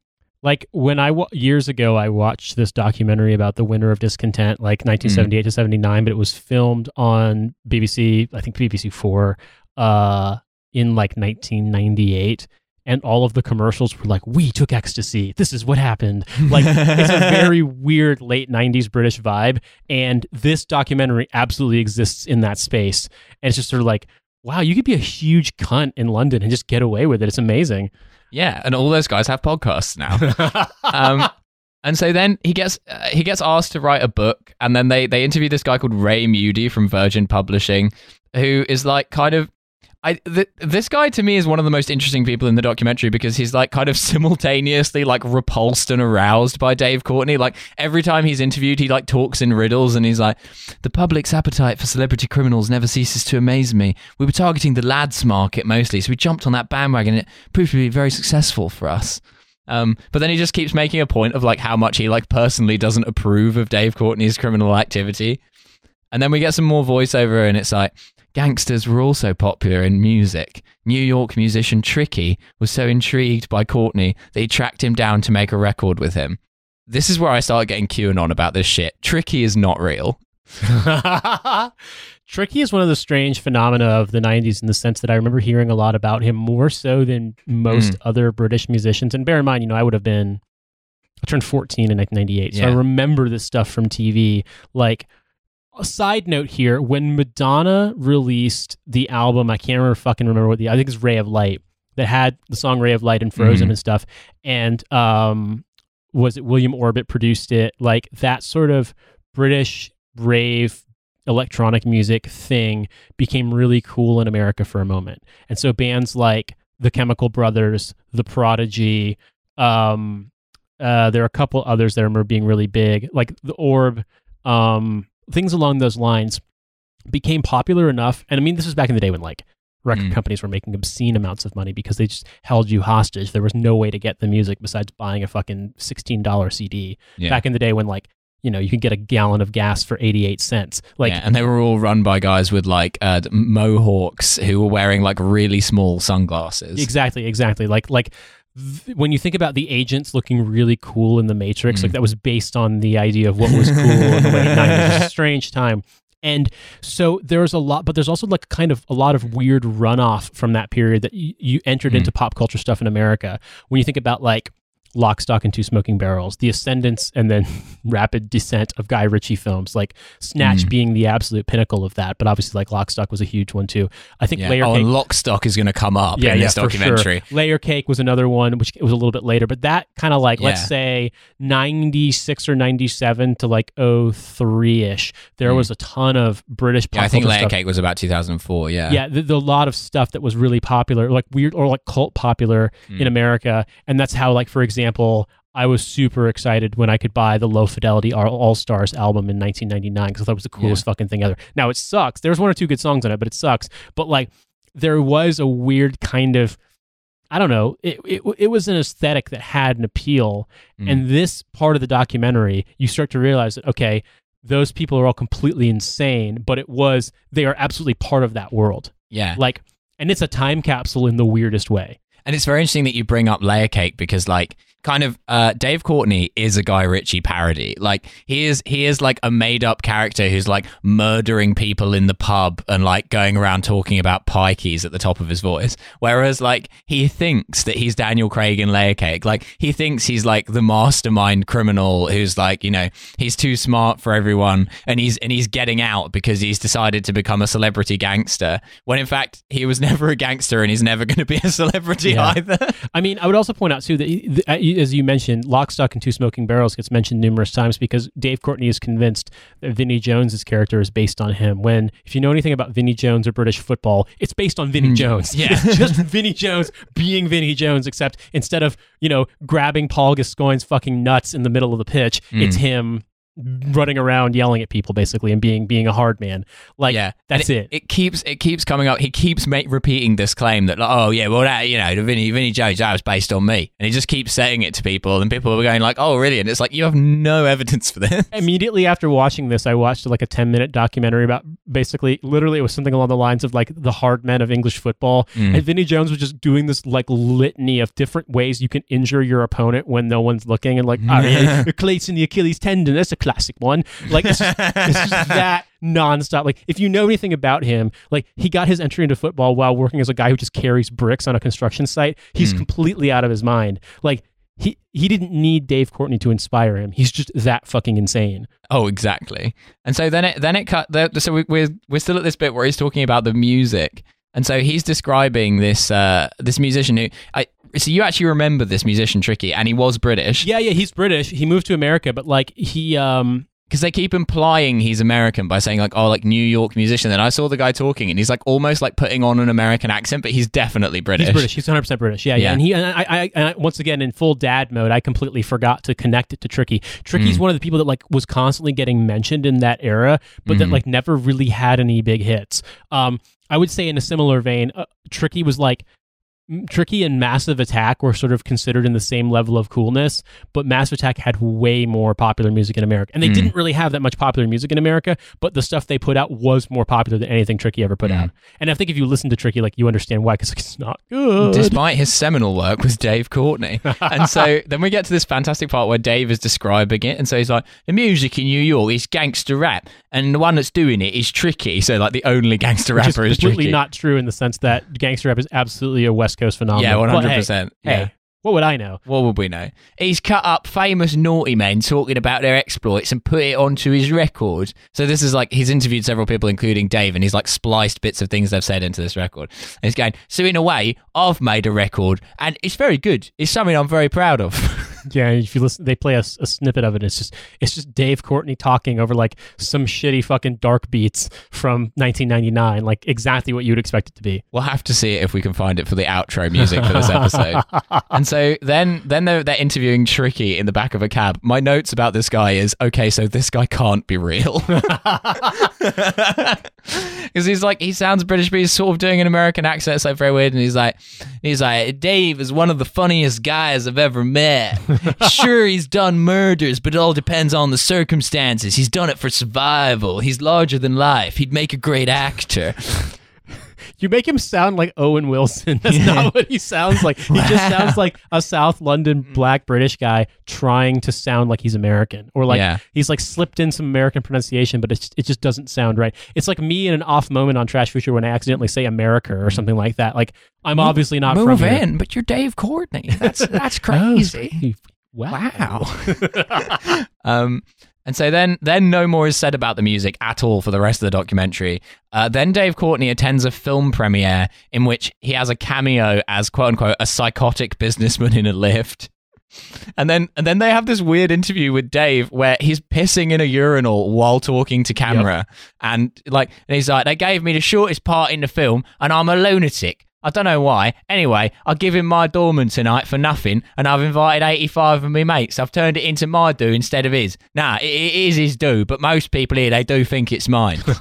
like when I years ago I watched this documentary about the winter of discontent, like 1978 mm. to 79, but it was filmed on BBC, I think BBC Four, uh, in like 1998. And all of the commercials were like, "We took ecstasy. This is what happened." Like it's a very weird late '90s British vibe, and this documentary absolutely exists in that space. And it's just sort of like, wow, you could be a huge cunt in London and just get away with it. It's amazing. Yeah, and all those guys have podcasts now. um, and so then he gets uh, he gets asked to write a book, and then they they interview this guy called Ray Moody from Virgin Publishing, who is like kind of I th- this guy to me is one of the most interesting people in the documentary because he's like kind of simultaneously like repulsed and aroused by Dave Courtney. Like every time he's interviewed, he like talks in riddles and he's like, "The public's appetite for celebrity criminals never ceases to amaze me. We were targeting the lads market mostly, so we jumped on that bandwagon. and It proved to be very successful for us." Um, but then he just keeps making a point of like how much he like personally doesn't approve of Dave Courtney's criminal activity. And then we get some more voiceover, and it's like, Gangsters were also popular in music. New York musician Tricky was so intrigued by Courtney that he tracked him down to make a record with him. This is where I started getting QAnon about this shit. Tricky is not real. Tricky is one of the strange phenomena of the 90s in the sense that I remember hearing a lot about him more so than most mm. other British musicians. And bear in mind, you know, I would have been, I turned 14 in 1998. So yeah. I remember this stuff from TV. Like, a side note here when Madonna released the album, I can't remember fucking remember what the I think it's Ray of Light that had the song Ray of Light and Frozen mm-hmm. and stuff. And um was it William Orbit produced it? Like that sort of British rave electronic music thing became really cool in America for a moment. And so bands like the Chemical Brothers, The Prodigy, um, uh, there are a couple others that are being really big, like the Orb, um, things along those lines became popular enough. And I mean, this was back in the day when like record mm. companies were making obscene amounts of money because they just held you hostage. There was no way to get the music besides buying a fucking $16 CD. Yeah. Back in the day when like you know, you could get a gallon of gas for 88 cents. Like, yeah, and they were all run by guys with like uh, mohawks who were wearing like really small sunglasses. Exactly, exactly. Like, like when you think about the agents looking really cool in the Matrix, mm. like that was based on the idea of what was cool in the late 90s. It was a strange time. And so there's a lot, but there's also like kind of a lot of weird runoff from that period that you, you entered mm. into pop culture stuff in America. When you think about like Lock, Stock, and Two Smoking Barrels, the ascendance and then rapid descent of Guy Ritchie films, like Snatch mm. being the absolute pinnacle of that. But obviously, like Lock, Stock was a huge one too. I think yeah. Layer oh, Cake. Lock, Stock is going to come up yeah, in yeah, this documentary. Sure. Layer Cake was another one, which was a little bit later. But that kind of like, yeah. let's say 96 or 97 to like 03 ish, there mm. was a ton of British pop yeah, I think Layer stuff. Cake was about 2004. Yeah. Yeah. The, the, a lot of stuff that was really popular, like weird or like cult popular mm. in America. And that's how, like, for example, I was super excited when I could buy the Lo Fidelity Allstars album in 1999 because I thought it was the coolest yeah. fucking thing ever. Now it sucks. There's one or two good songs on it, but it sucks. But like, there was a weird kind of, I don't know, it it, it was an aesthetic that had an appeal. Mm. And this part of the documentary, you start to realize that okay, those people are all completely insane, but it was they are absolutely part of that world. Yeah, like, and it's a time capsule in the weirdest way. And it's very interesting that you bring up Layer Cake because, like, kind of uh, Dave Courtney is a Guy Ritchie parody. Like he is he is like a made up character who's like murdering people in the pub and like going around talking about pie keys at the top of his voice. Whereas like he thinks that he's Daniel Craig in Layer Cake. Like he thinks he's like the mastermind criminal who's like, you know, he's too smart for everyone and he's and he's getting out because he's decided to become a celebrity gangster. When in fact he was never a gangster and he's never going to be a celebrity Yeah. either. I mean, I would also point out too that, he- uh, as you mentioned, "Lock, Stock, and Two Smoking Barrels" gets mentioned numerous times because Dave Courtney is convinced that Vinnie Jones's character is based on him. When, if you know anything about Vinnie Jones or British football, it's based on Vinnie hmm. Jones. yeah. it's just Vinnie Jones being Vinnie Jones, except instead of you know grabbing Paul Gascoigne's fucking nuts in the middle of the pitch, it's hmm. him running around yelling at people basically and being being a hard man. Like, yeah, that's And it. It keeps it keeps coming up. He keeps ma- repeating this claim that, like, oh yeah, well that you know, the Vinnie Vinnie Jones that was based on me, and he just keeps saying it to people, and people are going like, oh really? And it's like you have no evidence for this. immediately after watching this, I watched like a 10 minute documentary about basically, literally, it was something along the lines of like the hard men of English football. Mm. And Vinnie Jones was just doing this like litany of different ways you can injure your opponent when no one's looking. And like, oh, yeah, you're the Achilles tendon. That's a classic one. Like, it's just, it's just that nonstop. Like, if you know anything about him, like, he got his entry into football while working as a guy who just carries bricks on a construction site. He's hmm. completely out of his mind. Like, he, he didn't need Dave Courtney to inspire him. He's just that fucking insane. Oh, exactly. And so then it then it cut. The, so we, we're we're still at this bit where he's talking about the music, and so he's describing this uh this musician who I. So you actually remember this musician, Tricky, and he was British. Yeah, yeah, he's British. He moved to America, but like he um because they keep implying he's American by saying like, oh, like New York musician. And I saw the guy talking, and he's like almost like putting on an American accent, but he's definitely British. he's British. He's 100% British. Yeah, yeah. Yeah. And he and I, I, and I once again in full dad mode, I completely forgot to connect it to Tricky. Tricky's one of the people that like was constantly getting mentioned in that era, but that like never really had any big hits. Um I would say in a similar vein, uh, Tricky was like Tricky and Massive Attack were sort of considered in the same level of coolness, but Massive Attack had way more popular music in America. And they hmm. didn't really have that much popular music in America, but the stuff they put out was more popular than anything Tricky ever put hmm. out. And I think if you listen to Tricky, like you understand why, because it's not good. Despite his seminal work with Dave Courtney. and so then we get to this fantastic part where Dave is describing it. And so he's like, the music in New York is gangster rap, and the one that's doing it is tricky. So, like, the only gangster Which is rapper is completely tricky. not true in the sense that gangster rap is absolutely a West Coast phenomenon. yeah, 100%. Hey, yeah. what would I know? What would we know? He's cut up famous naughty men talking about their exploits and put it onto his record. So this is like he's interviewed several people, including Dave, and he's like spliced bits of things they've said into this record. And he's going, so in a way, I've made a record, and it's very good. It's something I'm very proud of. Yeah, if you listen, they play a, a snippet of it. It's just it's just Dave Courtney talking over like some shitty fucking dark beats from 1999, like exactly what you'd expect it to be. we'll have to see if we can find it for the outro music for this episode. and so then then they're, they're interviewing Tricky in the back of a cab. My notes about this guy is okay, so this guy can't be real. Because he's like, he sounds British, but he's sort of doing an American accent. It's like very weird. And he's like, he's like, Dave is one of the funniest guys I've ever met. sure, he's done murders, but it all depends on the circumstances. He's done it for survival. He's larger than life. He'd make a great actor. You make him sound like Owen Wilson. That's not what he sounds like. He just sounds like a South London black British guy trying to sound like he's American, or like Yeah. he's like slipped in some American pronunciation, but it's, it just doesn't sound right. It's like me in an off moment on Trash Future when I accidentally say America or something like that. Like I'm obviously not Move from here. in, but you're Dave Courtney. That's that's Oh, crazy. wow. Wow. um, and so then, then no more is said about the music at all for the rest of the documentary. Uh, then Dave Courtney attends a film premiere in which he has a cameo as "quote unquote" a psychotic businessman in a lift. And then, and then they have this weird interview with Dave where he's pissing in a urinal while talking to camera, and like, and he's like, "They gave me the shortest part in the film, and I'm a lunatic." I don't know why. Anyway, I give him my dormant tonight for nothing, and I've invited 85 of my mates. I've turned it into my do instead of his. Nah, it, it is his do, but most people here, they do think it's mine.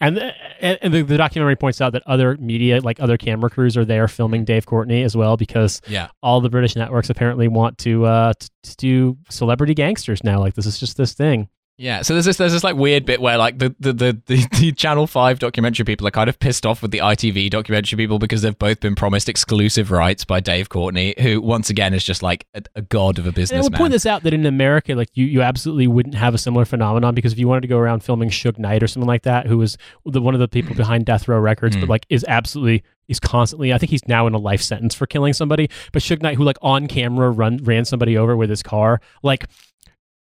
And the, and the, the documentary points out that other media, like other camera crews, are there filming Dave Courtney as well because yeah. all the British networks apparently want to uh, t- to do celebrity gangsters now. Like this is just this thing. Yeah, so there's this there's this like weird bit where like the the, the, the the Channel Five documentary people are kind of pissed off with the ITV documentary people because they've both been promised exclusive rights by Dave Courtney, who once again is just like a, a god of a And I will point this out that in America, like you, you absolutely wouldn't have a similar phenomenon because if you wanted to go around filming Suge Knight or something like that, who was the one of the people behind Death Row Records, but Mm. like is absolutely is constantly. I think he's now in a life sentence for killing somebody. But Suge Knight, who like on camera run ran somebody over with his car, like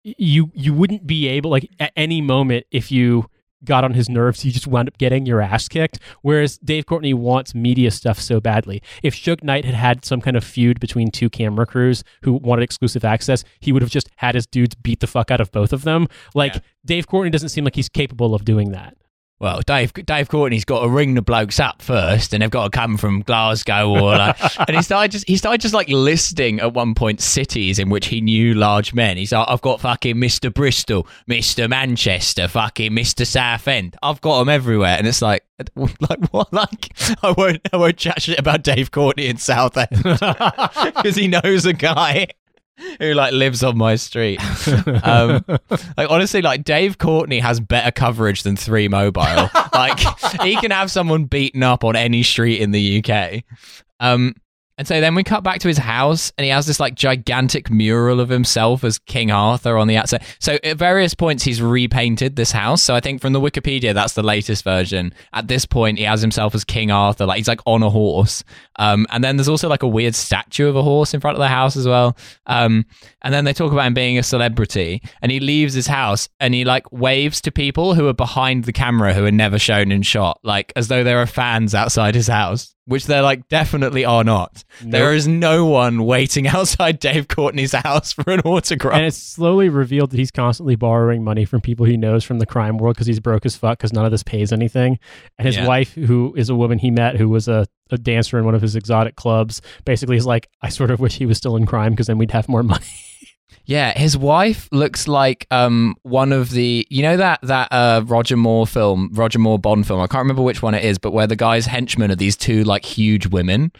you you wouldn't be able like at any moment if you got on his nerves, you just wound up getting your ass kicked. Whereas Dave Courtney wants media stuff so badly. If Suge Knight had had some kind of feud between two camera crews who wanted exclusive access, he would have just had his dudes beat the fuck out of both of them. Like Yeah. Dave Courtney doesn't seem like he's capable of doing that. Well, Dave Dave Courtney's got to ring the blokes up first, and they've got to come from Glasgow or like, and he started just he started just like listing at one point cities in which he knew large men. He's like, I've got fucking Mister Bristol, Mister Manchester, fucking Mister Southend. I've got them everywhere, and it's like, like what? Like I won't I won't chat shit about Dave Courtney in Southend because he knows a guy. Who like lives on my street? Um, like honestly, like Dave Courtney has better coverage than Three Mobile. like he can have someone beaten up on any street in the UK. Um, and so then we cut back to his house, and he has this like gigantic mural of himself as King Arthur on the outside. So at various points, he's repainted this house. So I think from the Wikipedia, that's the latest version. At this point, he has himself as King Arthur, like he's like on a horse. Um, and then there's also like a weird statue of a horse in front of the house as well. Um, and then they talk about him being a celebrity, and he leaves his house and he like waves to people who are behind the camera who are never shown in shot, like as though there are fans outside his house, which they're like definitely are not. There is no one waiting outside Dave Courtney's house for an autograph. And it's slowly revealed that he's constantly borrowing money from people he knows from the crime world because he's broke as fuck because none of this pays anything. And his Yeah. wife, who is a woman he met who was a, a dancer in one of his exotic clubs, basically is like, I sort of wish he was still in crime because then we'd have more money. Yeah, his wife looks like um one of the you know that that uh Roger Moore film, Roger Moore Bond film. I can't remember which one it is, but where the guy's henchmen are these two like huge women.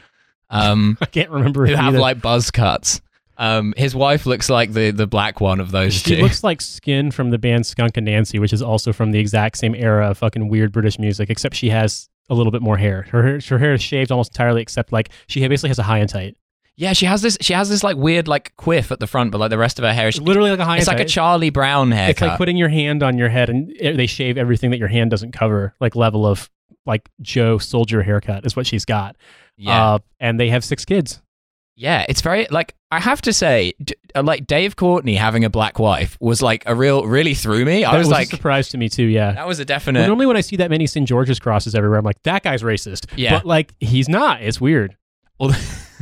Um I can't remember. who have either. like buzz cuts. Um his wife looks like the the black one of those She two. looks like Skin from the band Skunk Anansie, which is also from the exact same era of fucking weird British music, except she has a little bit more hair. Her hair, her hair is shaved almost entirely, except like she basically has a high and tight. Yeah, she has this she has this like weird like quiff at the front, but like the rest of her hair is Literally like a high it's like a. Charlie Brown haircut. It's like putting your hand on your head and it- they shave everything that your hand doesn't cover, like level of like Joe Soldier haircut is what she's got. yeah. Uh, and they have six kids. Yeah, it's very like I have to say, d- uh, like Dave Courtney having a black wife was like a real really threw me. I That was, was like, a surprise to me too. Yeah. that was a Well, definite. normally when I see that many St. George's crosses everywhere, I'm like, that guy's racist. Yeah. But like, he's not. It's weird. Although,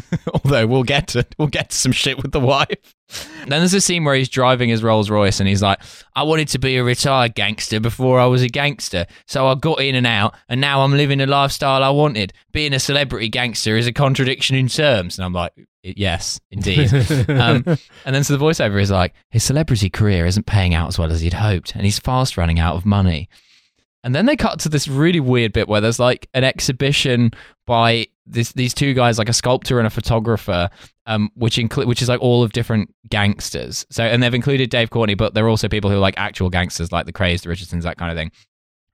although we'll get to we'll get to some shit with the wife. Then there's a scene where he's driving his Rolls Royce and he's like, "I wanted to be a retired gangster before I was a gangster, so I got in and out, and now I'm living the lifestyle I wanted. Being a celebrity gangster is a contradiction in terms." And I'm like, "Yes, indeed." um, and then so the voiceover is like, his celebrity career isn't paying out as well as he'd hoped, and he's fast running out of money. And then they cut to this really weird bit where there's like an exhibition by this, these two guys, like a sculptor and a photographer, um, which include which is like all of different gangsters. So and they've included Dave Courtney, but they're also people who are like actual gangsters, like the Krays, the Richardsons, that kind of thing.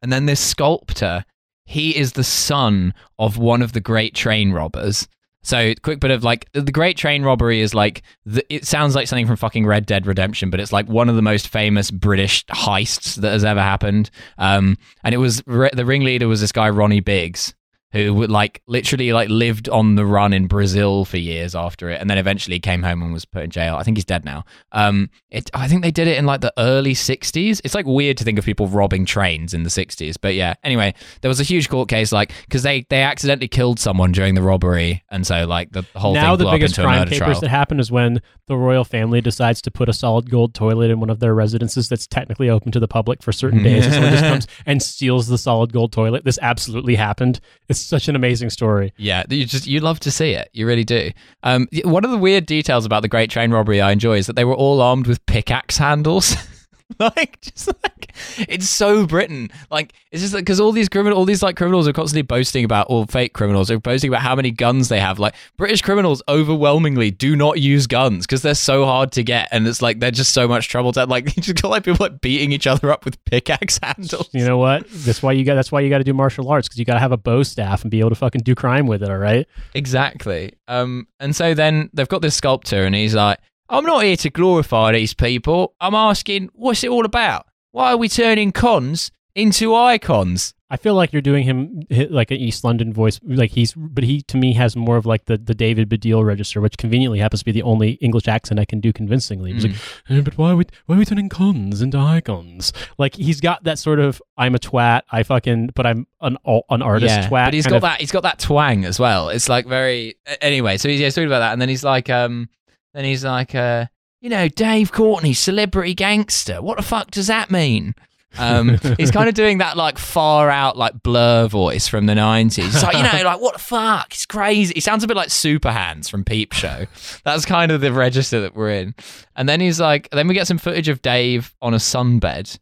And then this sculptor, he is the son of one of the great train robbers. So, quick bit of like the Great Train Robbery is like the, it sounds like something from fucking Red Dead Redemption, but it's like one of the most famous British heists that has ever happened. Um, and it was the ringleader was this guy Ronnie Biggs, who would like literally like lived on the run in Brazil for years after it, and then eventually came home and was put in jail. I think he's dead now. Um, it I think they did it in like the early '60s. It's like weird to think of people robbing trains in the '60s, but yeah. Anyway, there was a huge court case like because they they accidentally killed someone during the robbery, and so like the whole now thing the blew biggest up into a crime murder papers trial. that happen is when the royal family decides to put a solid gold toilet in one of their residences that's technically open to the public for certain days. and someone just comes and steals the solid gold toilet. This absolutely happened. It's such an amazing story. Yeah, you just you love to see it. You really do. Um, one of the weird details about the Great Train Robbery I enjoy is that they were all armed with pickaxe handles. like just like it's so Britain. Like it's just like because all these criminal, all these like criminals are constantly boasting about, or fake criminals are boasting about how many guns they have. Like British criminals overwhelmingly do not use guns because they're so hard to get, and it's like they're just so much trouble to like. You just got like people like beating each other up with pickaxe handles. You know what? That's why you got. That's why you got to do martial arts because you got to have a bow staff and be able to fucking do crime with it. All right. Exactly. Um, and so then they've got this sculptor, and he's like, "I'm not here to glorify these people. I'm asking, what's it all about? Why are we turning cons into icons?" I feel like you're doing him like an East London voice, like he's, but he to me has more of like the, the David Baddiel register, which conveniently happens to be the only English accent I can do convincingly. He's like, "Eh, but why are we why are we turning cons into icons? Like he's got that sort of I'm a twat, I fucking, but I'm an an artist yeah, twat. but he's got of- that. He's got that twang as well. It's like very. Anyway, so he's yeah, talking about that, and then he's like, um, then he's like, uh, you know, Dave Courtney, celebrity gangster. What the fuck does that mean? Um, he's kind of doing that like far out like blur voice from the nineties. It's like you know, like what the fuck? It's crazy. He sounds a bit like Super Hans from Peep Show. That's kind of the register that we're in. And then he's like, then we get some footage of Dave on a sunbed,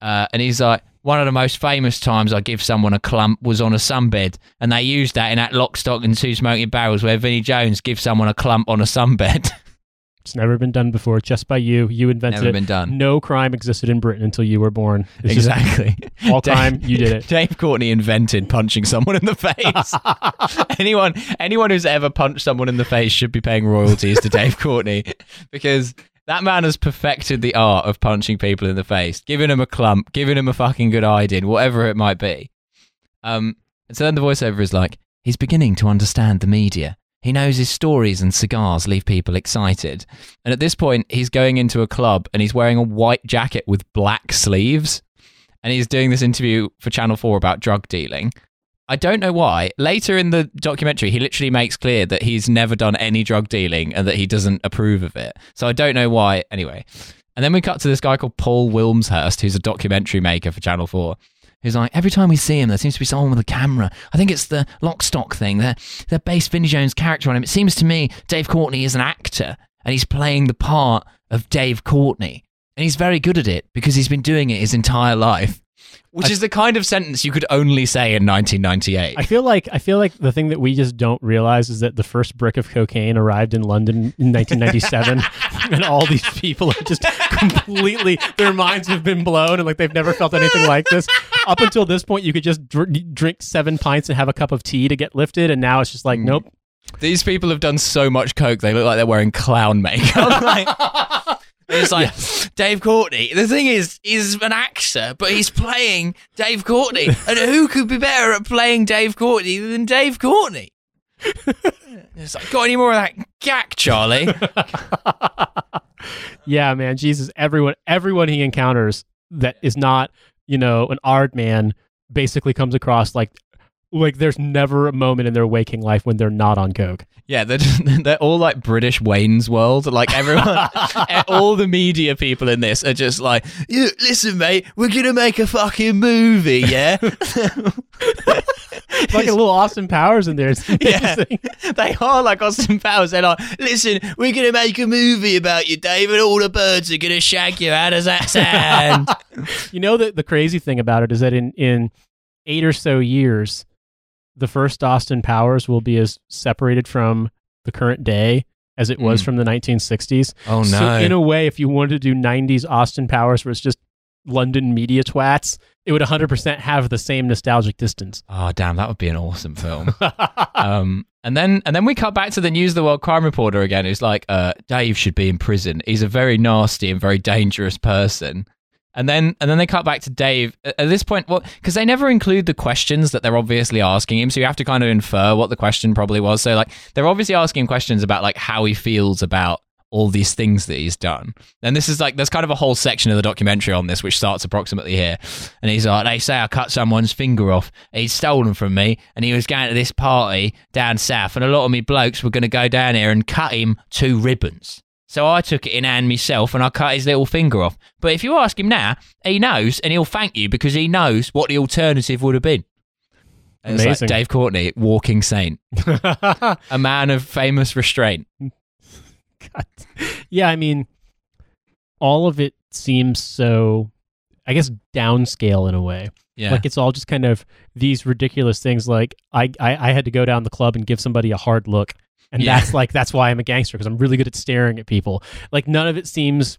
uh, and he's like, one of the most famous times I give someone a clump was on a sunbed, and they used that in that Lock, Stock, and Two Smoking Barrels where Vinnie Jones gives someone a clump on a sunbed. It's never been done before, just by you. You invented Never it. been done. No crime existed in Britain until you were born. It's Exactly. all Dave- crime. You did it. Dave Courtney invented punching someone in the face. anyone anyone who's ever punched someone in the face should be paying royalties to Dave Courtney because that man has perfected the art of punching people in the face, giving him a clump, giving him a fucking good idea, whatever it might be. Um, and so then the voiceover is like, he's beginning to understand the media. He knows his stories and cigars leave people excited. And at this point, he's going into a club and he's wearing a white jacket with black sleeves and he's doing this interview for Channel 4 about drug dealing. I don't know why. Later in the documentary, he literally makes clear that he's never done any drug dealing and that he doesn't approve of it. So I don't know why. Anyway. And then we cut to this guy called Paul Wilmshurst, who's a documentary maker for Channel 4. Who's like, every time we see him, there seems to be someone with a camera. I think it's the lock stock thing. They're, they're based Vinnie Jones' character on him. It seems to me Dave Courtney is an actor and he's playing the part of Dave Courtney. And he's very good at it because he's been doing it his entire life. Which I- is the kind of sentence you could only say in 1998. I feel like I feel like the thing that we just don't realize is that the first brick of cocaine arrived in London in 1997, and all these people are just completely their minds have been blown, and like they've never felt anything like this. Up until this point, you could just dr- drink seven pints and have a cup of tea to get lifted, and now it's just like, Mm. nope. These people have done so much coke, they look like they're wearing clown makeup. Like, it's like Dave Courtney. The thing is, he's an actor, but he's playing Dave Courtney. And who could be better at playing Dave Courtney than Dave Courtney? It's like, got any more of that gack, Charlie? Yeah, man, Jesus, everyone, everyone he encounters that is not, you know, an art man, basically comes across like. Like there's never a moment in their waking life when they're not on coke. Yeah, they're, just, they're all like British Wayne's World. Like everyone, eh, all the media people in this are just like, "Yeah, listen, mate, we're gonna make a fucking movie, yeah. It's like a little Austin Powers in there. Yeah. they are like Austin Powers. They're like, listen, we're gonna make a movie about you, David. all the birds are gonna shag you. How does that sound? You know that the crazy thing about it is that in in eight or so years, the first Austin Powers will be as separated from the current day as it was Mm. from the 1960s. oh So in a way, if you wanted to do 90s Austin Powers where it's just London media twats, it would 100% have the same nostalgic distance. oh damn, that would be an awesome film. um, and then and then we cut back to the News of the World crime reporter again, who's like, uh, Dave should be in prison. He's a very nasty and very dangerous person. And then and then they cut back to Dave at this point. Well, because they never include the questions that they're obviously asking him, so you have to kind of infer what the question probably was. So like they're obviously asking questions about like how he feels about all these things that he's done. And this is like there's kind of a whole section of the documentary on this, which starts approximately here. And he's like, they say I cut someone's finger off. He'd stolen from me, and he was going to this party down south, and a lot of me blokes were going to go down here and cut him two ribbons. So I took it in hand myself and I cut his little finger off. But if you ask him now, he knows and he'll thank you because he knows what the alternative would have been. And it's like Amazing. Dave Courtney, walking saint, a man of famous restraint. God. Yeah, I mean, all of it seems so, I guess, downscale in a way. Yeah. Like it's all just kind of these ridiculous things. Like I, I, I had to go down the club and give somebody a hard look, and Yeah. that's like that's why I'm a gangster because I'm really good at staring at people. Like none of it seems.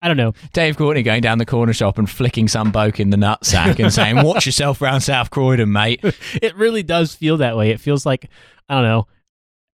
I don't know. Dave Courtney going down the corner shop and flicking some bloke in the nutsack and saying, "Watch yourself round South Croydon, mate." It really does feel that way. It feels like I don't know.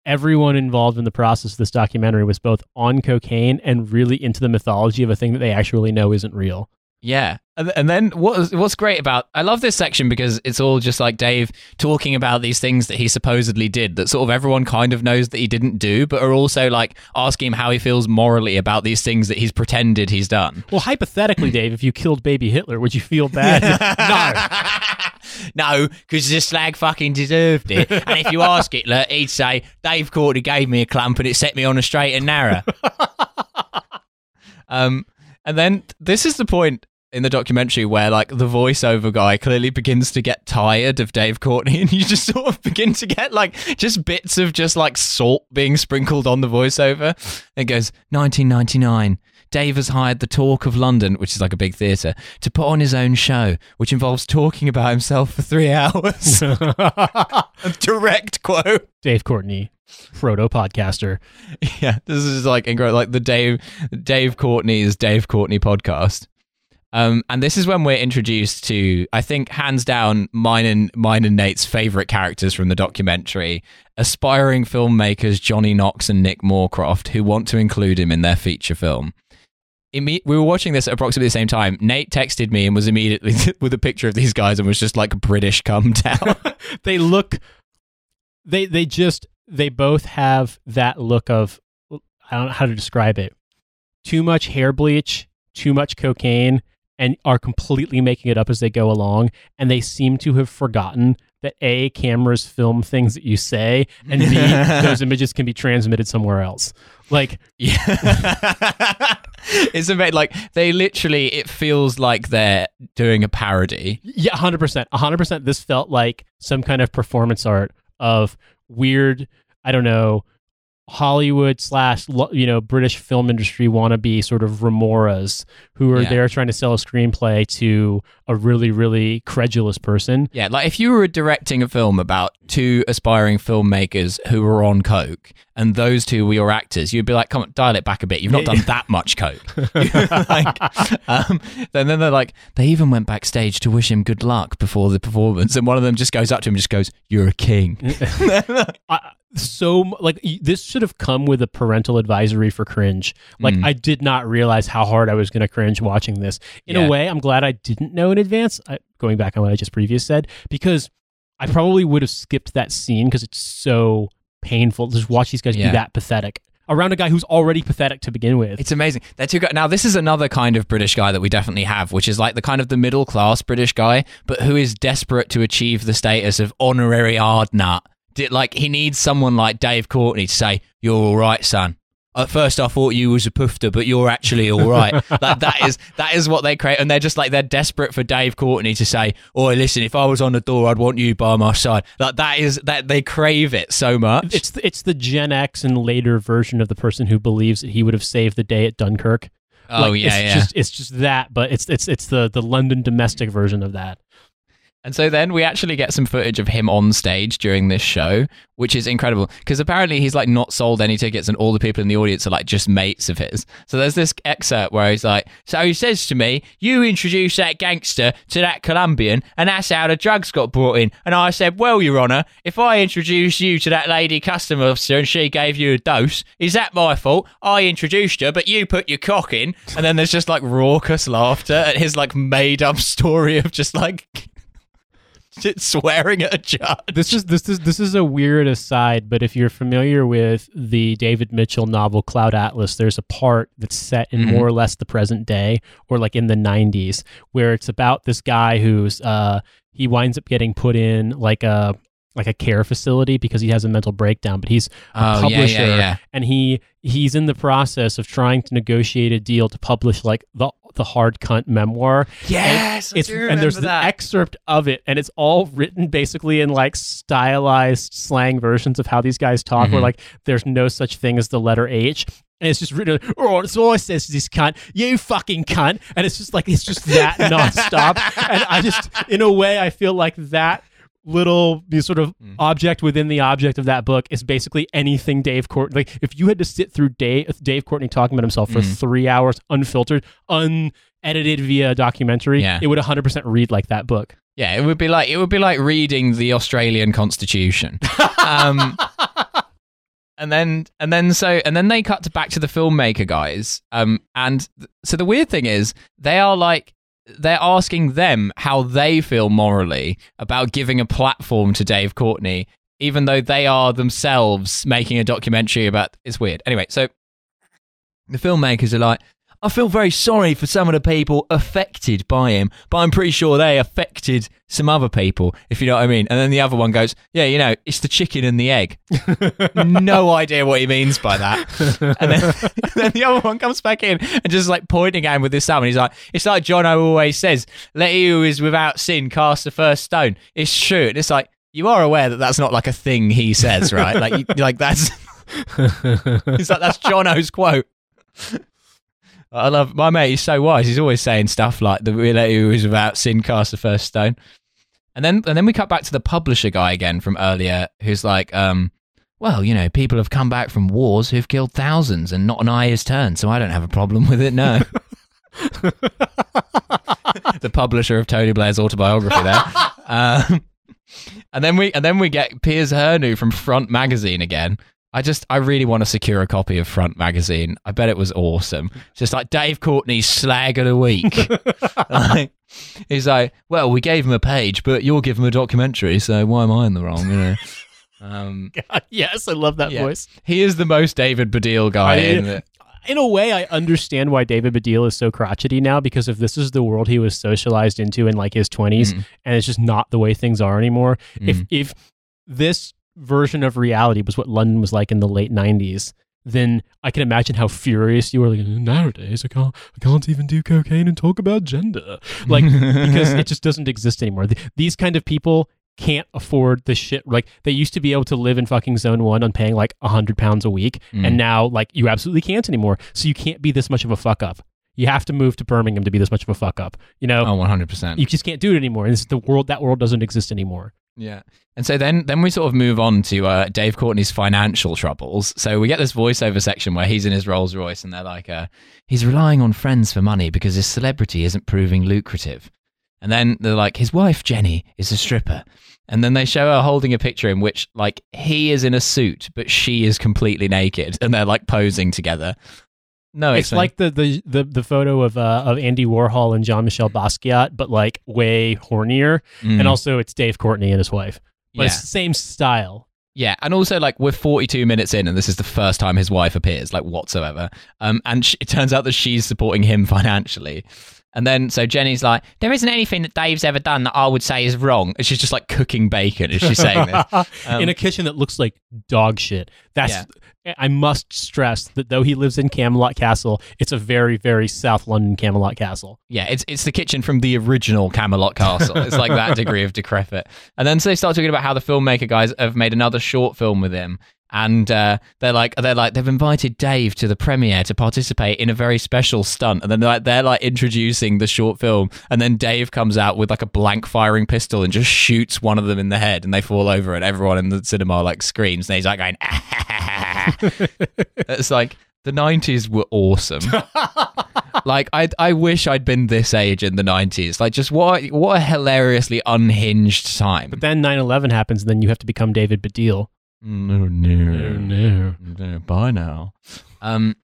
Everyone involved in the process of this documentary was both on cocaine and really into the mythology of a thing that they actually know isn't real. Yeah, and, and then what, what's great about I love this section because it's all just like Dave talking about these things that he supposedly did that sort of everyone kind of knows that he didn't do, but are also like asking him how he feels morally about these things that he's pretended he's done. Well, hypothetically, Dave, if you killed baby Hitler, would you feel bad? no. no, because the slag fucking deserved it. And if you ask Hitler, he'd say, Dave Courtney gave me a clump and it set me on a straight and narrow. um, and then this is the point in the documentary where like the voiceover guy clearly begins to get tired of Dave Courtney and you just sort of begin to get like just bits of just like salt being sprinkled on the voiceover. It goes 1999. Dave has hired the Talk of London, which is like a big theatre, to put on his own show, which involves talking about himself for three hours. direct quote. Dave Courtney, proto podcaster. Yeah, this is like incredible. Like the Dave Dave Courtney's Dave Courtney podcast. Um, and this is when we're introduced to, I think, hands down, mine and mine and Nate's favorite characters from the documentary: aspiring filmmakers Johnny Knox and Nick Moorcroft, who want to include him in their feature film. Imme- we were watching this at approximately the same time. Nate texted me and was immediately with a picture of these guys and was just like British come down. They look, they they just they both have that look of I don't know how to describe it. Too much hair bleach, too much cocaine, and are completely making it up as they go along. And they seem to have forgotten that a cameras film things that you say, and b those images can be transmitted somewhere else. Like Yeah. it's a bit like they literally it feels like they're doing a parody. Yeah, hundred percent, hundred percent. This felt like some kind of performance art of weird. I don't know, Hollywood slash you know British film industry wannabe sort of remoras who are Yeah. there trying to sell a screenplay to a really really credulous person. Yeah, like if you were directing a film about two aspiring filmmakers who were on coke and those two were your actors, you'd be like, "Come on, dial it back a bit. You've not done that much coke." like, um, then then they're like, they even went backstage to wish him good luck before the performance, and one of them just goes up to him and just goes, "You're a king." I, so like this should have come with a parental advisory for cringe. Like Mm. I did not realize how hard I was going to cringe watching this. In Yeah. a way, I'm glad I didn't know in advance. I, going back on what I just previous said, because I probably would have skipped that scene because it's so painful to just watch these guys Yeah. be that pathetic around a guy who's already pathetic to begin with. It's amazing. They're two guys. Now, this is another kind of British guy that we definitely have, which is like the kind of the middle class British guy, but who is desperate to achieve the status of honorary hard nut. Like he needs someone like Dave Courtney to say, "You're all right, son." At first, I thought you was a poofter, but you're actually all right. like that is that is what they create, and they're just like they're desperate for Dave Courtney to say, "Oh, listen, if I was on the door, I'd want you by my side." Like that is that they crave it so much. it's the, it's the Gen X and later version of the person who believes that he would have saved the day at Dunkirk. oh Like, yeah, it's yeah. Just, it's just that, but it's it's it's the the London domestic version of that. And so then we actually get some footage of him on stage during this show, which is incredible because apparently he's like not sold any tickets and all the people in the audience are like just mates of his. So there's this excerpt where he's like, So he says to me, You introduced that gangster to that Colombian and that's how the drugs got brought in. And I said, Well, Your Honour, if I introduced you to that lady custom officer and she gave you a dose, is that my fault? I introduced her, but you put your cock in. And then there's just like raucous laughter at his like made up story of just like swearing at a judge. This is this is this is a weird aside, but if you're familiar with the David Mitchell novel Cloud Atlas, there's a part that's set in Mhm. more or less the present day or like in the 90s where it's about this guy who's uh he winds up getting put in like a like a care facility because he has a mental breakdown, but he's a Oh, publisher yeah, yeah, yeah. and he he's in the process of trying to negotiate a deal to publish like the the hard cunt memoir. Yes, it's and there's the excerpt of it, and it's all written basically in like stylized slang versions of how these guys talk. Where Mhm. like there's no such thing as the letter H. And it's just written, oh, it's all it says is this cunt, you fucking cunt. And it's just like, it's just that nonstop. and I just, in a way, I feel like that little sort of Mm. object within the object of that book is basically anything Dave Courtney. Like if you had to sit through Dave Dave Courtney talking about himself for Mm. three hours, unfiltered, unedited via a documentary, Yeah. it would 100 percent read like that book. Yeah, it would be like it would be like reading the Australian Constitution. Um, and then and then so and then they cut to back to the filmmaker guys. Um, and th- so the weird thing is they are like they're asking them how they feel morally about giving a platform to Dave Courtney, even though they are themselves making a documentary about. It's weird. Anyway, so the filmmakers are like, I feel very sorry for some of the people affected by him, but I'm pretty sure they affected some other people, if you know what I mean. And then the other one goes, Yeah, you know, it's the chicken and the egg. no idea what he means by that. And then, then the other one comes back in and just like pointing at him with this thumb. And he's like, It's like John O always says, let he who is without sin cast the first stone. It's true. And it's like, you are aware that that's not like a thing he says, right? Like, you, like that's, it's like, that's John O's quote. I love my mate. He's so wise. He's always saying stuff like the who is about sin cast the first stone. And then and then we cut back to the publisher guy again from earlier, who's like, um, well, you know, people have come back from wars who've killed thousands, and not an eye is turned, so I don't have a problem with it. No. the publisher of Tony Blair's autobiography there. Um, and then we and then we get Piers Hernu from Front Magazine again. I just I really want to secure a copy of Front Magazine. I bet it was awesome. Just like Dave Courtney's slag of the week. like, he's like, well, we gave him a page, but you'll give him a documentary, so why am I in the wrong? You know. Um, God, yes, I love that Yeah. voice. he is the most David Baddiel guy I- in the, In a way, I understand why David Baddiel is so crotchety now because if this is the world he was socialized into in like his 20s Mm. and it's just not the way things are anymore. If Mm. if this version of reality was what London was like in the late 90s, then I can imagine how furious you were like nowadays I can't I can't even do cocaine and talk about gender. Like because it just doesn't exist anymore. Th- These kind of people can't afford the shit. Like they used to be able to live in fucking zone one on paying like a hundred pounds a week, Mm. and now like you absolutely can't anymore. So you can't be this much of a fuck up. You have to move to Birmingham to be this much of a fuck up. You know, Oh, 100%. you just can't do it anymore. And this is the world. That world doesn't exist anymore. Yeah. And so then then we sort of move on to uh, Dave Courtney's financial troubles. So we get this voiceover section where he's in his Rolls Royce and they're like, uh, he's relying on friends for money because his celebrity isn't proving lucrative. And then they're like, his wife Jenny is a stripper. And then they show her holding a picture in which like he is in a suit, but she is completely naked, and they're like posing together. No, it's like the, the the the photo of uh, of Andy Warhol and Jean Michel Basquiat, but like way hornier. Mm. And also, it's Dave Courtney and his wife, but yeah. it's the same style. Yeah, and also like we're 42 minutes in, and this is the first time his wife appears, like whatsoever. Um, and sh- it turns out that she's supporting him financially. And then so Jenny's like, there isn't anything that Dave's ever done that I would say is wrong. And she's just like cooking bacon as she's saying this. Um, in a kitchen that looks like dog shit. That's I must stress that though he lives in Camelot Castle, it's a very very South London Camelot Castle. Yeah, it's it's the kitchen from the original Camelot Castle. It's like that degree of decrepit. And then so they start talking about how the filmmaker guys have made another short film with him. And uh, they're like, they're like, they've invited Dave to the premiere to participate in a very special stunt. And then they're like, they're like introducing the short film. And then Dave comes out with like a blank firing pistol and just shoots one of them in the head, and they fall over, and everyone in the cinema like screams. And he's like going, it's like the '90s were awesome like I I wish I'd been this age in the 90s. Like just what a, what a hilariously unhinged time. But then 9/11 happens, and then you have to become David Baddiel. No, Oh, no, no, bye now. Um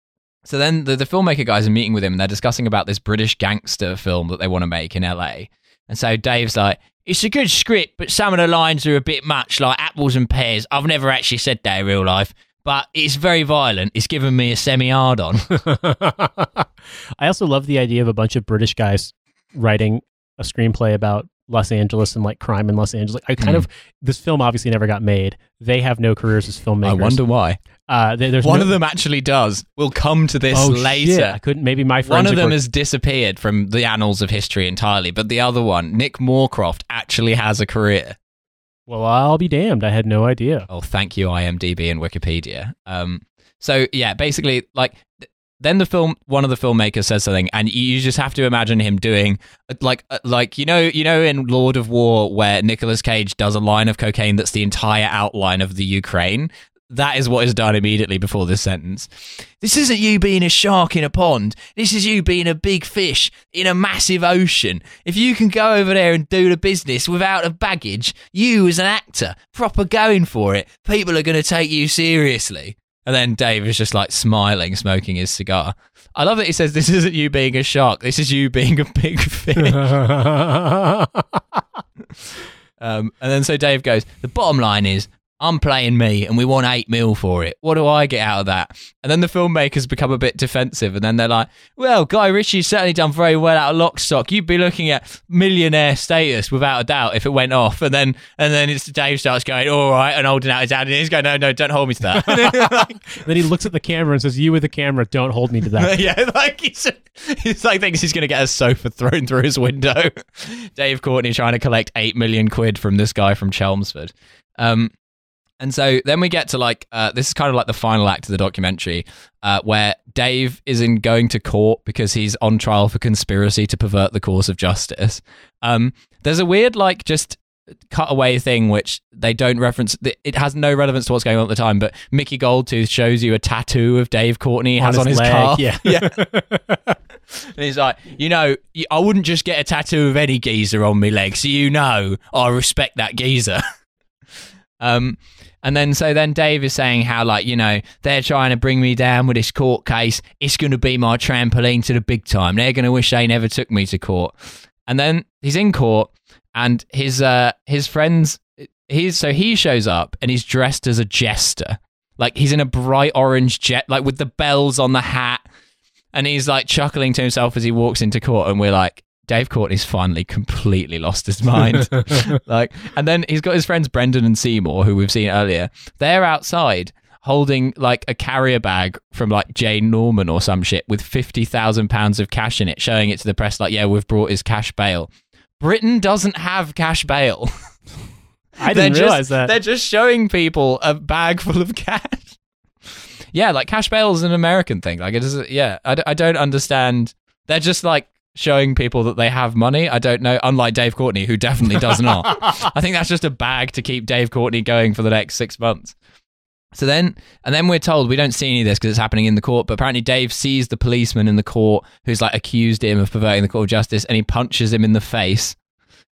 so then the, the filmmaker guys are meeting with him and they're discussing about this British gangster film that they want to make in LA. And so Dave's like, it's a good script, but some of the lines are a bit much, like apples and pears. I've never actually said that in real life, but it's very violent. It's given me a semi hard on. I also love the idea of a bunch of British guys writing a screenplay about Los Angeles and like crime in Los Angeles. I kind Mm. of this film obviously never got made. They have no careers as filmmakers. I wonder why. Uh, there- One no- of them actually does. We'll come to this oh, later. Shit. I couldn't. Maybe my One of them has disappeared from the annals of history entirely, but the other one, Nick Moorcroft, actually has a career. Well, I'll be damned. I had no idea. Oh, thank you, IMDb and Wikipedia. Um, so yeah, basically, like then the film, one of the filmmakers says something, and you just have to imagine him doing uh, like, uh, like you know, you know, in Lord of War, where Nicolas Cage does a line of cocaine that's the entire outline of the Ukraine. That is what is done immediately before this sentence. This isn't you being a shark in a pond. This is you being a big fish in a massive ocean. If you can go over there and do the business without a baggage, you as an actor, proper going for it, people are going to take you seriously. And then Dave is just like smiling, smoking his cigar. I love that he says, This isn't you being a shark. This is you being a big fish. Um, and then so Dave goes, the bottom line is, I'm playing me and we want eight mil for it. What do I get out of that? And then the filmmakers become a bit defensive and then they're like, well, Guy Ritchie's certainly done very well out of lock stock. You'd be looking at millionaire status without a doubt if it went off. And then and then it's Dave starts going, all right, and holding out his hand and he's going, no, no, don't hold me to that. then he looks at the camera and says, "You with the camera, don't hold me to that." yeah, like he's, he's like thinks he's going to get a sofa thrown through his window. Dave Courtney trying to collect eight million quid from this guy from Chelmsford. Um, and so then we get to like uh, this is kind of like the final act of the documentary, uh, where Dave is in going to court because he's on trial for conspiracy to pervert the course of justice. Um, there's a weird like just cutaway thing which they don't reference. It has no relevance to what's going on at the time. But Mickey Goldtooth shows you a tattoo of Dave Courtney has on his leg, car. Yeah. yeah. And he's like, you know, I wouldn't just get a tattoo of any geezer on my leg, so you know I respect that geezer. Um, and then so then Dave is saying how like you know they're trying to bring me down with this court case. It's going to be my trampoline to the big time. They're going to wish they never took me to court. And then he's in court, and his uh his friends he's so he shows up and he's dressed as a jester. Like he's in a bright orange jet, like with the bells on the hat, and he's like chuckling to himself as he walks into court. And we're like, Dave Courtney's finally completely lost his mind. like, and then he's got his friends Brendan and Seymour, who we've seen earlier. They're outside holding like a carrier bag from like Jane Norman or some shit with fifty thousand pounds of cash in it, showing it to the press. Like, yeah, we've brought his cash bail. Britain doesn't have cash bail. I didn't just- realize that. They're just showing people a bag full of cash. Yeah, like cash bail is an American thing. Like it is. Yeah, I, d- I don't understand. They're just like showing people that they have money. I don't know. Unlike Dave Courtney, who definitely does not. I think that's just a bag to keep Dave Courtney going for the next six months. So then, and then we're told we don't see any of this because it's happening in the court. But apparently, Dave sees the policeman in the court who's like accused him of perverting the court of justice, and he punches him in the face.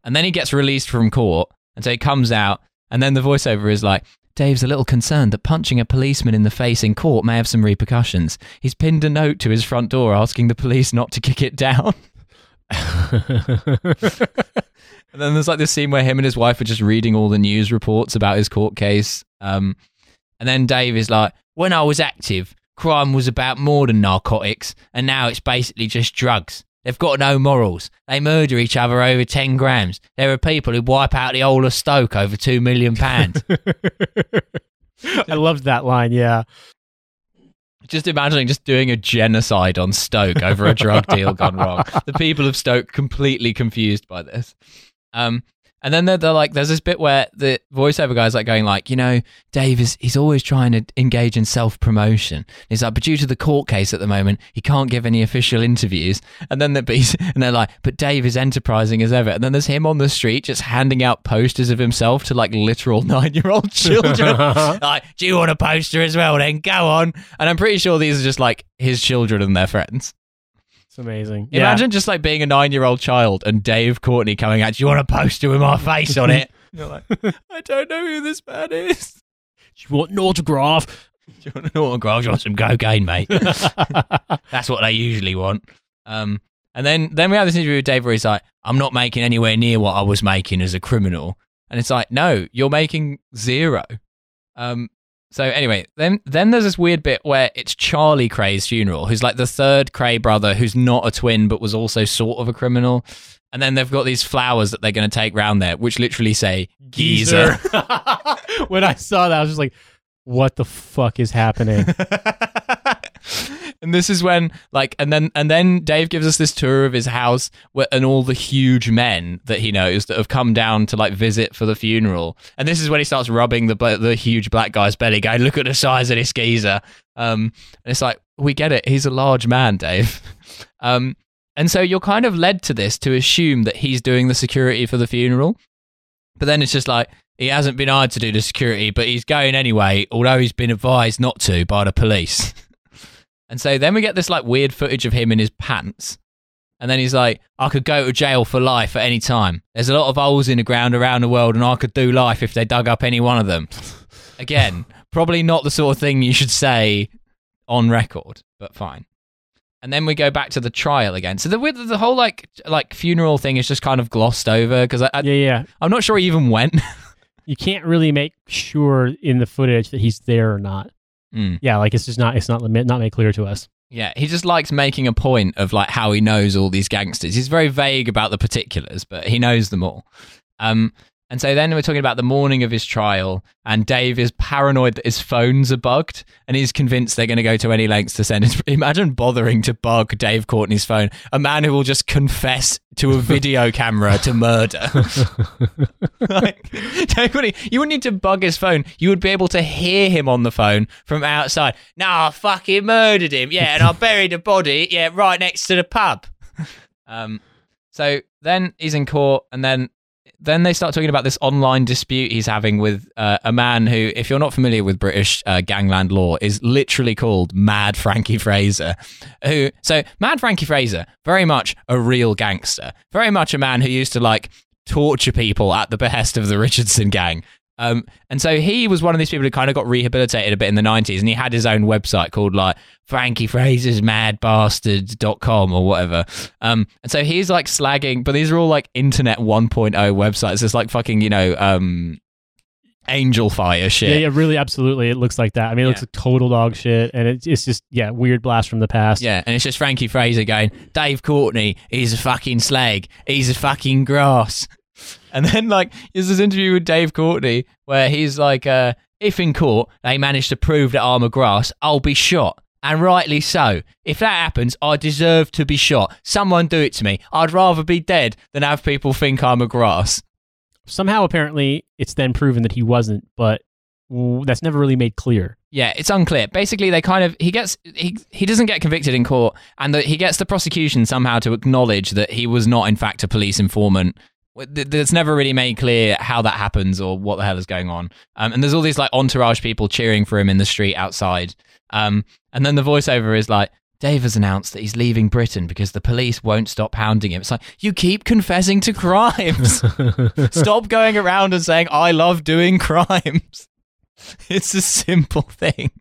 And then he gets released from court, and so he comes out, and then the voiceover is like, Dave's a little concerned that punching a policeman in the face in court may have some repercussions. He's pinned a note to his front door asking the police not to kick it down. And then there's like this scene where him and his wife are just reading all the news reports about his court case. Um, and then Dave is like, when I was active, crime was about more than narcotics, and now it's basically just drugs. They've got no morals. They murder each other over 10 grams. There are people who wipe out the whole of Stoke over 2 million pounds. I loved that line. Yeah. just imagining just doing a genocide on Stoke over a drug deal gone wrong. The people of Stoke completely confused by this. Um, and then they're, they're like, there's this bit where the voiceover guy's like going like, you know, Dave is he's always trying to engage in self promotion. He's like, but due to the court case at the moment, he can't give any official interviews. And then they're and they're like, but Dave is enterprising as ever. And then there's him on the street just handing out posters of himself to like literal nine year old children. like, do you want a poster as well? Then go on. And I'm pretty sure these are just like his children and their friends. It's amazing. Yeah. Imagine just like being a nine year old child and Dave Courtney coming out. Do you want a poster with my face on it? You're like, I don't know who this man is. Do you want an autograph? Do you want an autograph? Do you want some cocaine, mate? That's what they usually want. Um, and then then we have this interview with Dave where he's like, I'm not making anywhere near what I was making as a criminal. And it's like, no, you're making zero. Um, so anyway, then then there's this weird bit where it's Charlie Kray's funeral, who's like the third Kray brother, who's not a twin but was also sort of a criminal. And then they've got these flowers that they're going to take round there, which literally say geezer. when I saw that, I was just like, "What the fuck is happening?" and this is when like and then and then Dave gives us this tour of his house where, and all the huge men that he knows that have come down to like visit for the funeral. And this is when he starts rubbing the the huge black guy's belly, going, "Look at the size of this geezer." Um, and it's like we get it. He's a large man, Dave. Um, and so you're kind of led to this to assume that he's doing the security for the funeral. But then it's just like he hasn't been hired to do the security, but he's going anyway, although he's been advised not to by the police. and so then we get this like weird footage of him in his pants. And then he's like, I could go to jail for life at any time. There's a lot of holes in the ground around the world, and I could do life if they dug up any one of them. Again, probably not the sort of thing you should say on record, but fine. And then we go back to the trial again. So the the whole like like funeral thing is just kind of glossed over because I, I yeah, yeah. I'm not sure he even went. You can't really make sure in the footage that he's there or not. Mm. Yeah, like it's just not it's not not made clear to us. Yeah, he just likes making a point of like how he knows all these gangsters. He's very vague about the particulars, but he knows them all. Um, and so then we're talking about the morning of his trial, and Dave is paranoid that his phones are bugged, and he's convinced they're going to go to any lengths to send it. Imagine bothering to bug Dave Courtney's phone, a man who will just confess to a video camera to murder. like, Dave Courtney, you wouldn't need to bug his phone. You would be able to hear him on the phone from outside. No, I fucking murdered him. Yeah, and I buried the body. Yeah, right next to the pub. Um, so then he's in court, and then then they start talking about this online dispute he's having with uh, a man who, if you're not familiar with British uh, gangland law, is literally called Mad Frankie Fraser. Who, so Mad Frankie Fraser, very much a real gangster, very much a man who used to like torture people at the behest of the Richardson gang. Um, and so he was one of these people who kind of got rehabilitated a bit in the 90s and he had his own website called like Frankie Fraser's Mad Bastard.com or whatever. Um, and so he's like slagging, but these are all like internet 1.0 websites. It's like fucking, you know, um, Angelfire shit. Yeah, yeah, really, absolutely. It looks like that. I mean, it looks like total dog shit, and it's, it's just yeah, weird blast from the past. Yeah, and it's just Frankie Fraser going, Dave Courtney, he's a fucking slag. He's a fucking grass. And then, like, there's this interview with Dave Courtney where he's like, uh, if in court they manage to prove that I'm a grass, I'll be shot. And rightly so. If that happens, I deserve to be shot. Someone do it to me. I'd rather be dead than have people think I'm a grass. Somehow, apparently, it's then proven that he wasn't, but that's never really made clear. Yeah, it's unclear. Basically, they kind of he gets he he doesn't get convicted in court, and the, he gets the prosecution somehow to acknowledge that he was not in fact a police informant. It's never really made clear how that happens or what the hell is going on. Um, and there's all these like entourage people cheering for him in the street outside. Um, and then the voiceover is like. Dave has announced that he's leaving Britain because the police won't stop hounding him. It's like, you keep confessing to crimes. Stop going around and saying, I love doing crimes. It's a simple thing.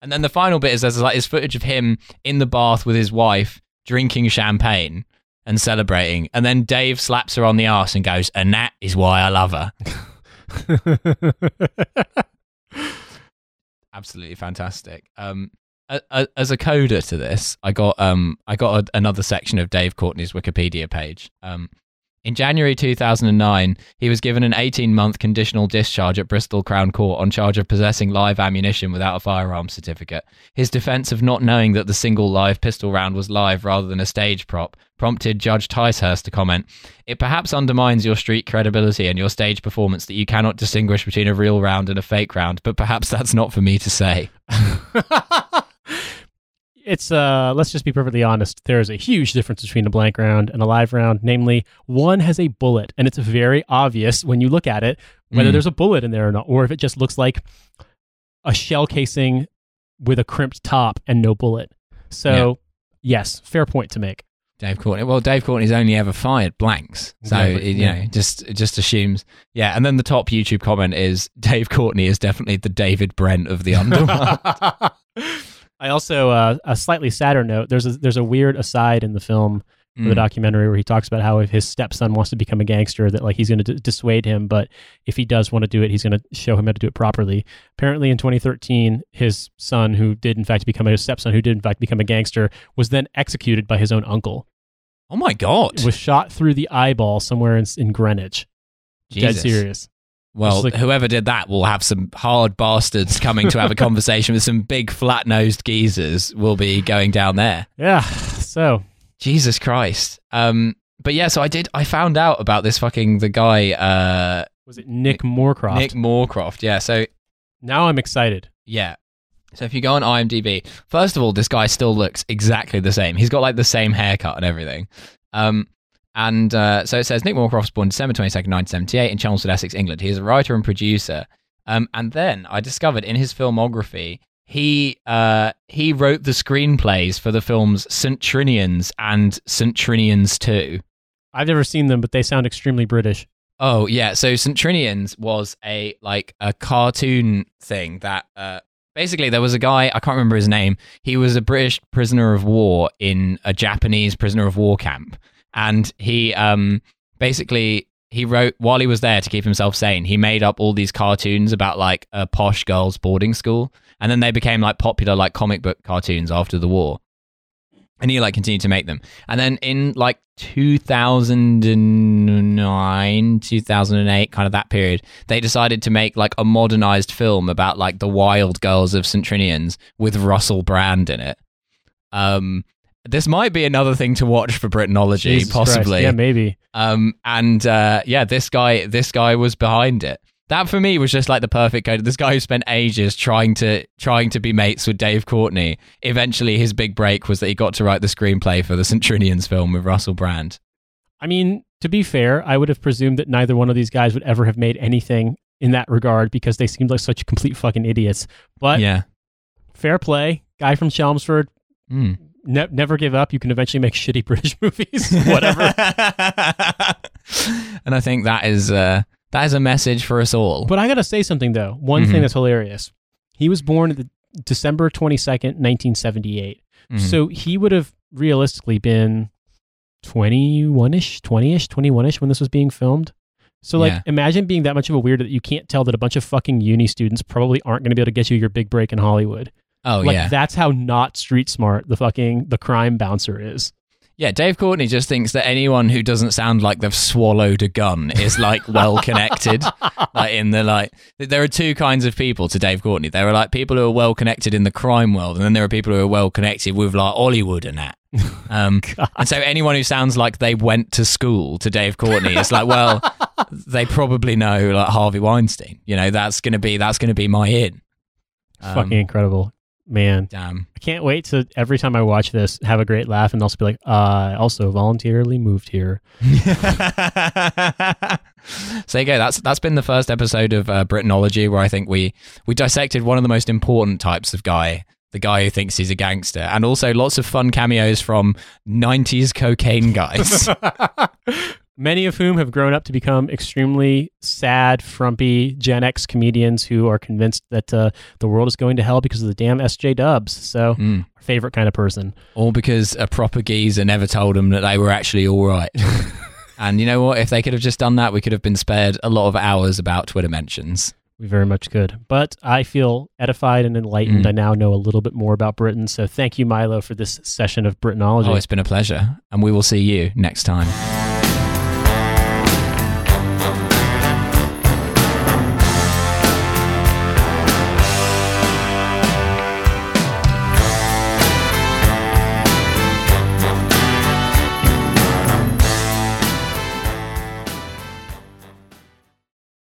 And then the final bit is there's like this footage of him in the bath with his wife drinking champagne and celebrating. And then Dave slaps her on the ass and goes, and that is why I love her. Absolutely fantastic. Um, a- a- as a coder to this, I got um I got a, another section of Dave Courtney's Wikipedia page. Um, in January 2009, he was given an 18 month conditional discharge at Bristol Crown Court on charge of possessing live ammunition without a firearms certificate. His defense of not knowing that the single live pistol round was live rather than a stage prop prompted Judge Ticehurst to comment It perhaps undermines your street credibility and your stage performance that you cannot distinguish between a real round and a fake round, but perhaps that's not for me to say. it's uh let's just be perfectly honest there is a huge difference between a blank round and a live round namely one has a bullet and it's very obvious when you look at it whether Mm. there's a bullet in there or not or if it just looks like a shell casing with a crimped top and no bullet so yes fair point to make Dave Courtney. Well, Dave Courtney's only ever fired blanks, so Exactly, it, you yeah. know, just it just assumes. Yeah, and then the top YouTube comment is Dave Courtney is definitely the David Brent of the underworld. I also uh, a slightly sadder note. There's a there's a weird aside in the film for the Mm. documentary where he talks about how if his stepson wants to become a gangster, that like he's going to d- dissuade him, but if he does want to do it, he's going to show him how to do it properly. Apparently, in 2013, his son, who did in fact become a his stepson, who did in fact become a gangster, was then executed by his own uncle. Oh my god! Was shot through the eyeball somewhere in, in Greenwich. Dead serious. Well, like- whoever did that will have some hard bastards coming to have a conversation with some big flat nosed geezers. Will be going down there. Yeah. So Jesus Christ. Um, but yeah, so I did. I found out about this fucking the guy, uh, was it Nick Moorcroft? Nick Moorcroft. Yeah. So Now I'm excited. yeah. So if you go on IMDb, first of all, this guy still looks exactly the same. He's got like the same haircut and everything. Um, and uh, so it says Nick Moorcroft was born December 22nd, 1978 in Chelmsford, Essex, England. He is a writer and producer. Um, and then I discovered in his filmography, he uh, he wrote the screenplays for the films St. Trinians and St. Trinians 2. I've never seen them, but they sound extremely British. Oh yeah, so St. Trinians was a like a cartoon thing that uh basically there was a guy, I can't remember his name. He was a British prisoner of war in a Japanese prisoner of war camp. And he um basically he wrote while he was there to keep himself sane, he made up all these cartoons about like a posh girls boarding school. And then they became like popular like comic book cartoons after the war. And he like continued to make them. And then in like 2009, 2008, kind of that period, they decided to make like a modernized film about like the wild girls of St. Trinians with Russell Brand in it. Um, this might be another thing to watch for Britainology, Jesus Christ. possibly. Yeah, maybe. Um, and uh, yeah, this guy, this guy was behind it. That for me was just like the perfect code. This guy who spent ages trying to trying to be mates with Dave Courtney. Eventually, his big break was that he got to write the screenplay for the St. Trinians film with Russell Brand. I mean, to be fair, I would have presumed that neither one of these guys would ever have made anything in that regard because they seemed like such complete fucking idiots. But yeah. fair play, guy from Chelmsford, Mm. Ne- never give up. You can eventually make shitty British movies, whatever. and I think that is uh, that is a message for us all. but I gotta say something though. One Mhm. thing that's hilarious. He was born the December twenty second, nineteen seventy eight. Mhm. So he would have realistically been 21 ish, 20 ish, 21 ish when this was being filmed. So, like, Yeah. imagine being that much of a weird that you can't tell that a bunch of fucking uni students probably aren't going to be able to get you your big break in Hollywood. Oh like, yeah, that's how not street smart the fucking the crime bouncer is. yeah. Dave Courtney just thinks that anyone who doesn't sound like they've swallowed a gun is like well connected. like in the like, there are two kinds of people to Dave Courtney. There are like people who are well connected in the crime world, and then there are people who are well connected with like Hollywood and that. Um, and so anyone who sounds like they went to school to Dave Courtney is like, well, they probably know like Harvey Weinstein. You know, that's gonna be that's gonna be my in. Um, fucking incredible. Man, damn. I can't wait to every time I watch this have a great laugh and also be like, uh, I also voluntarily moved here. so go. That's that's been the first episode of uh, Britainology, where I think we we dissected one of the most important types of guy, the guy who thinks he's a gangster, and also lots of fun cameos from '90s cocaine guys. Many of whom have grown up to become extremely sad, frumpy Gen X comedians who are convinced that uh, the world is going to hell because of the damn SJ Dubs. So, Mm. our favorite kind of person. All because a proper geezer never told them that they were actually all right. and you know what? If they could have just done that, we could have been spared a lot of hours about Twitter mentions. We very much could. But I feel edified and enlightened. Mm. I now know a little bit more about Britain. So, thank you, Milo, for this session of Britainology. Oh, it's been a pleasure. And we will see you next time.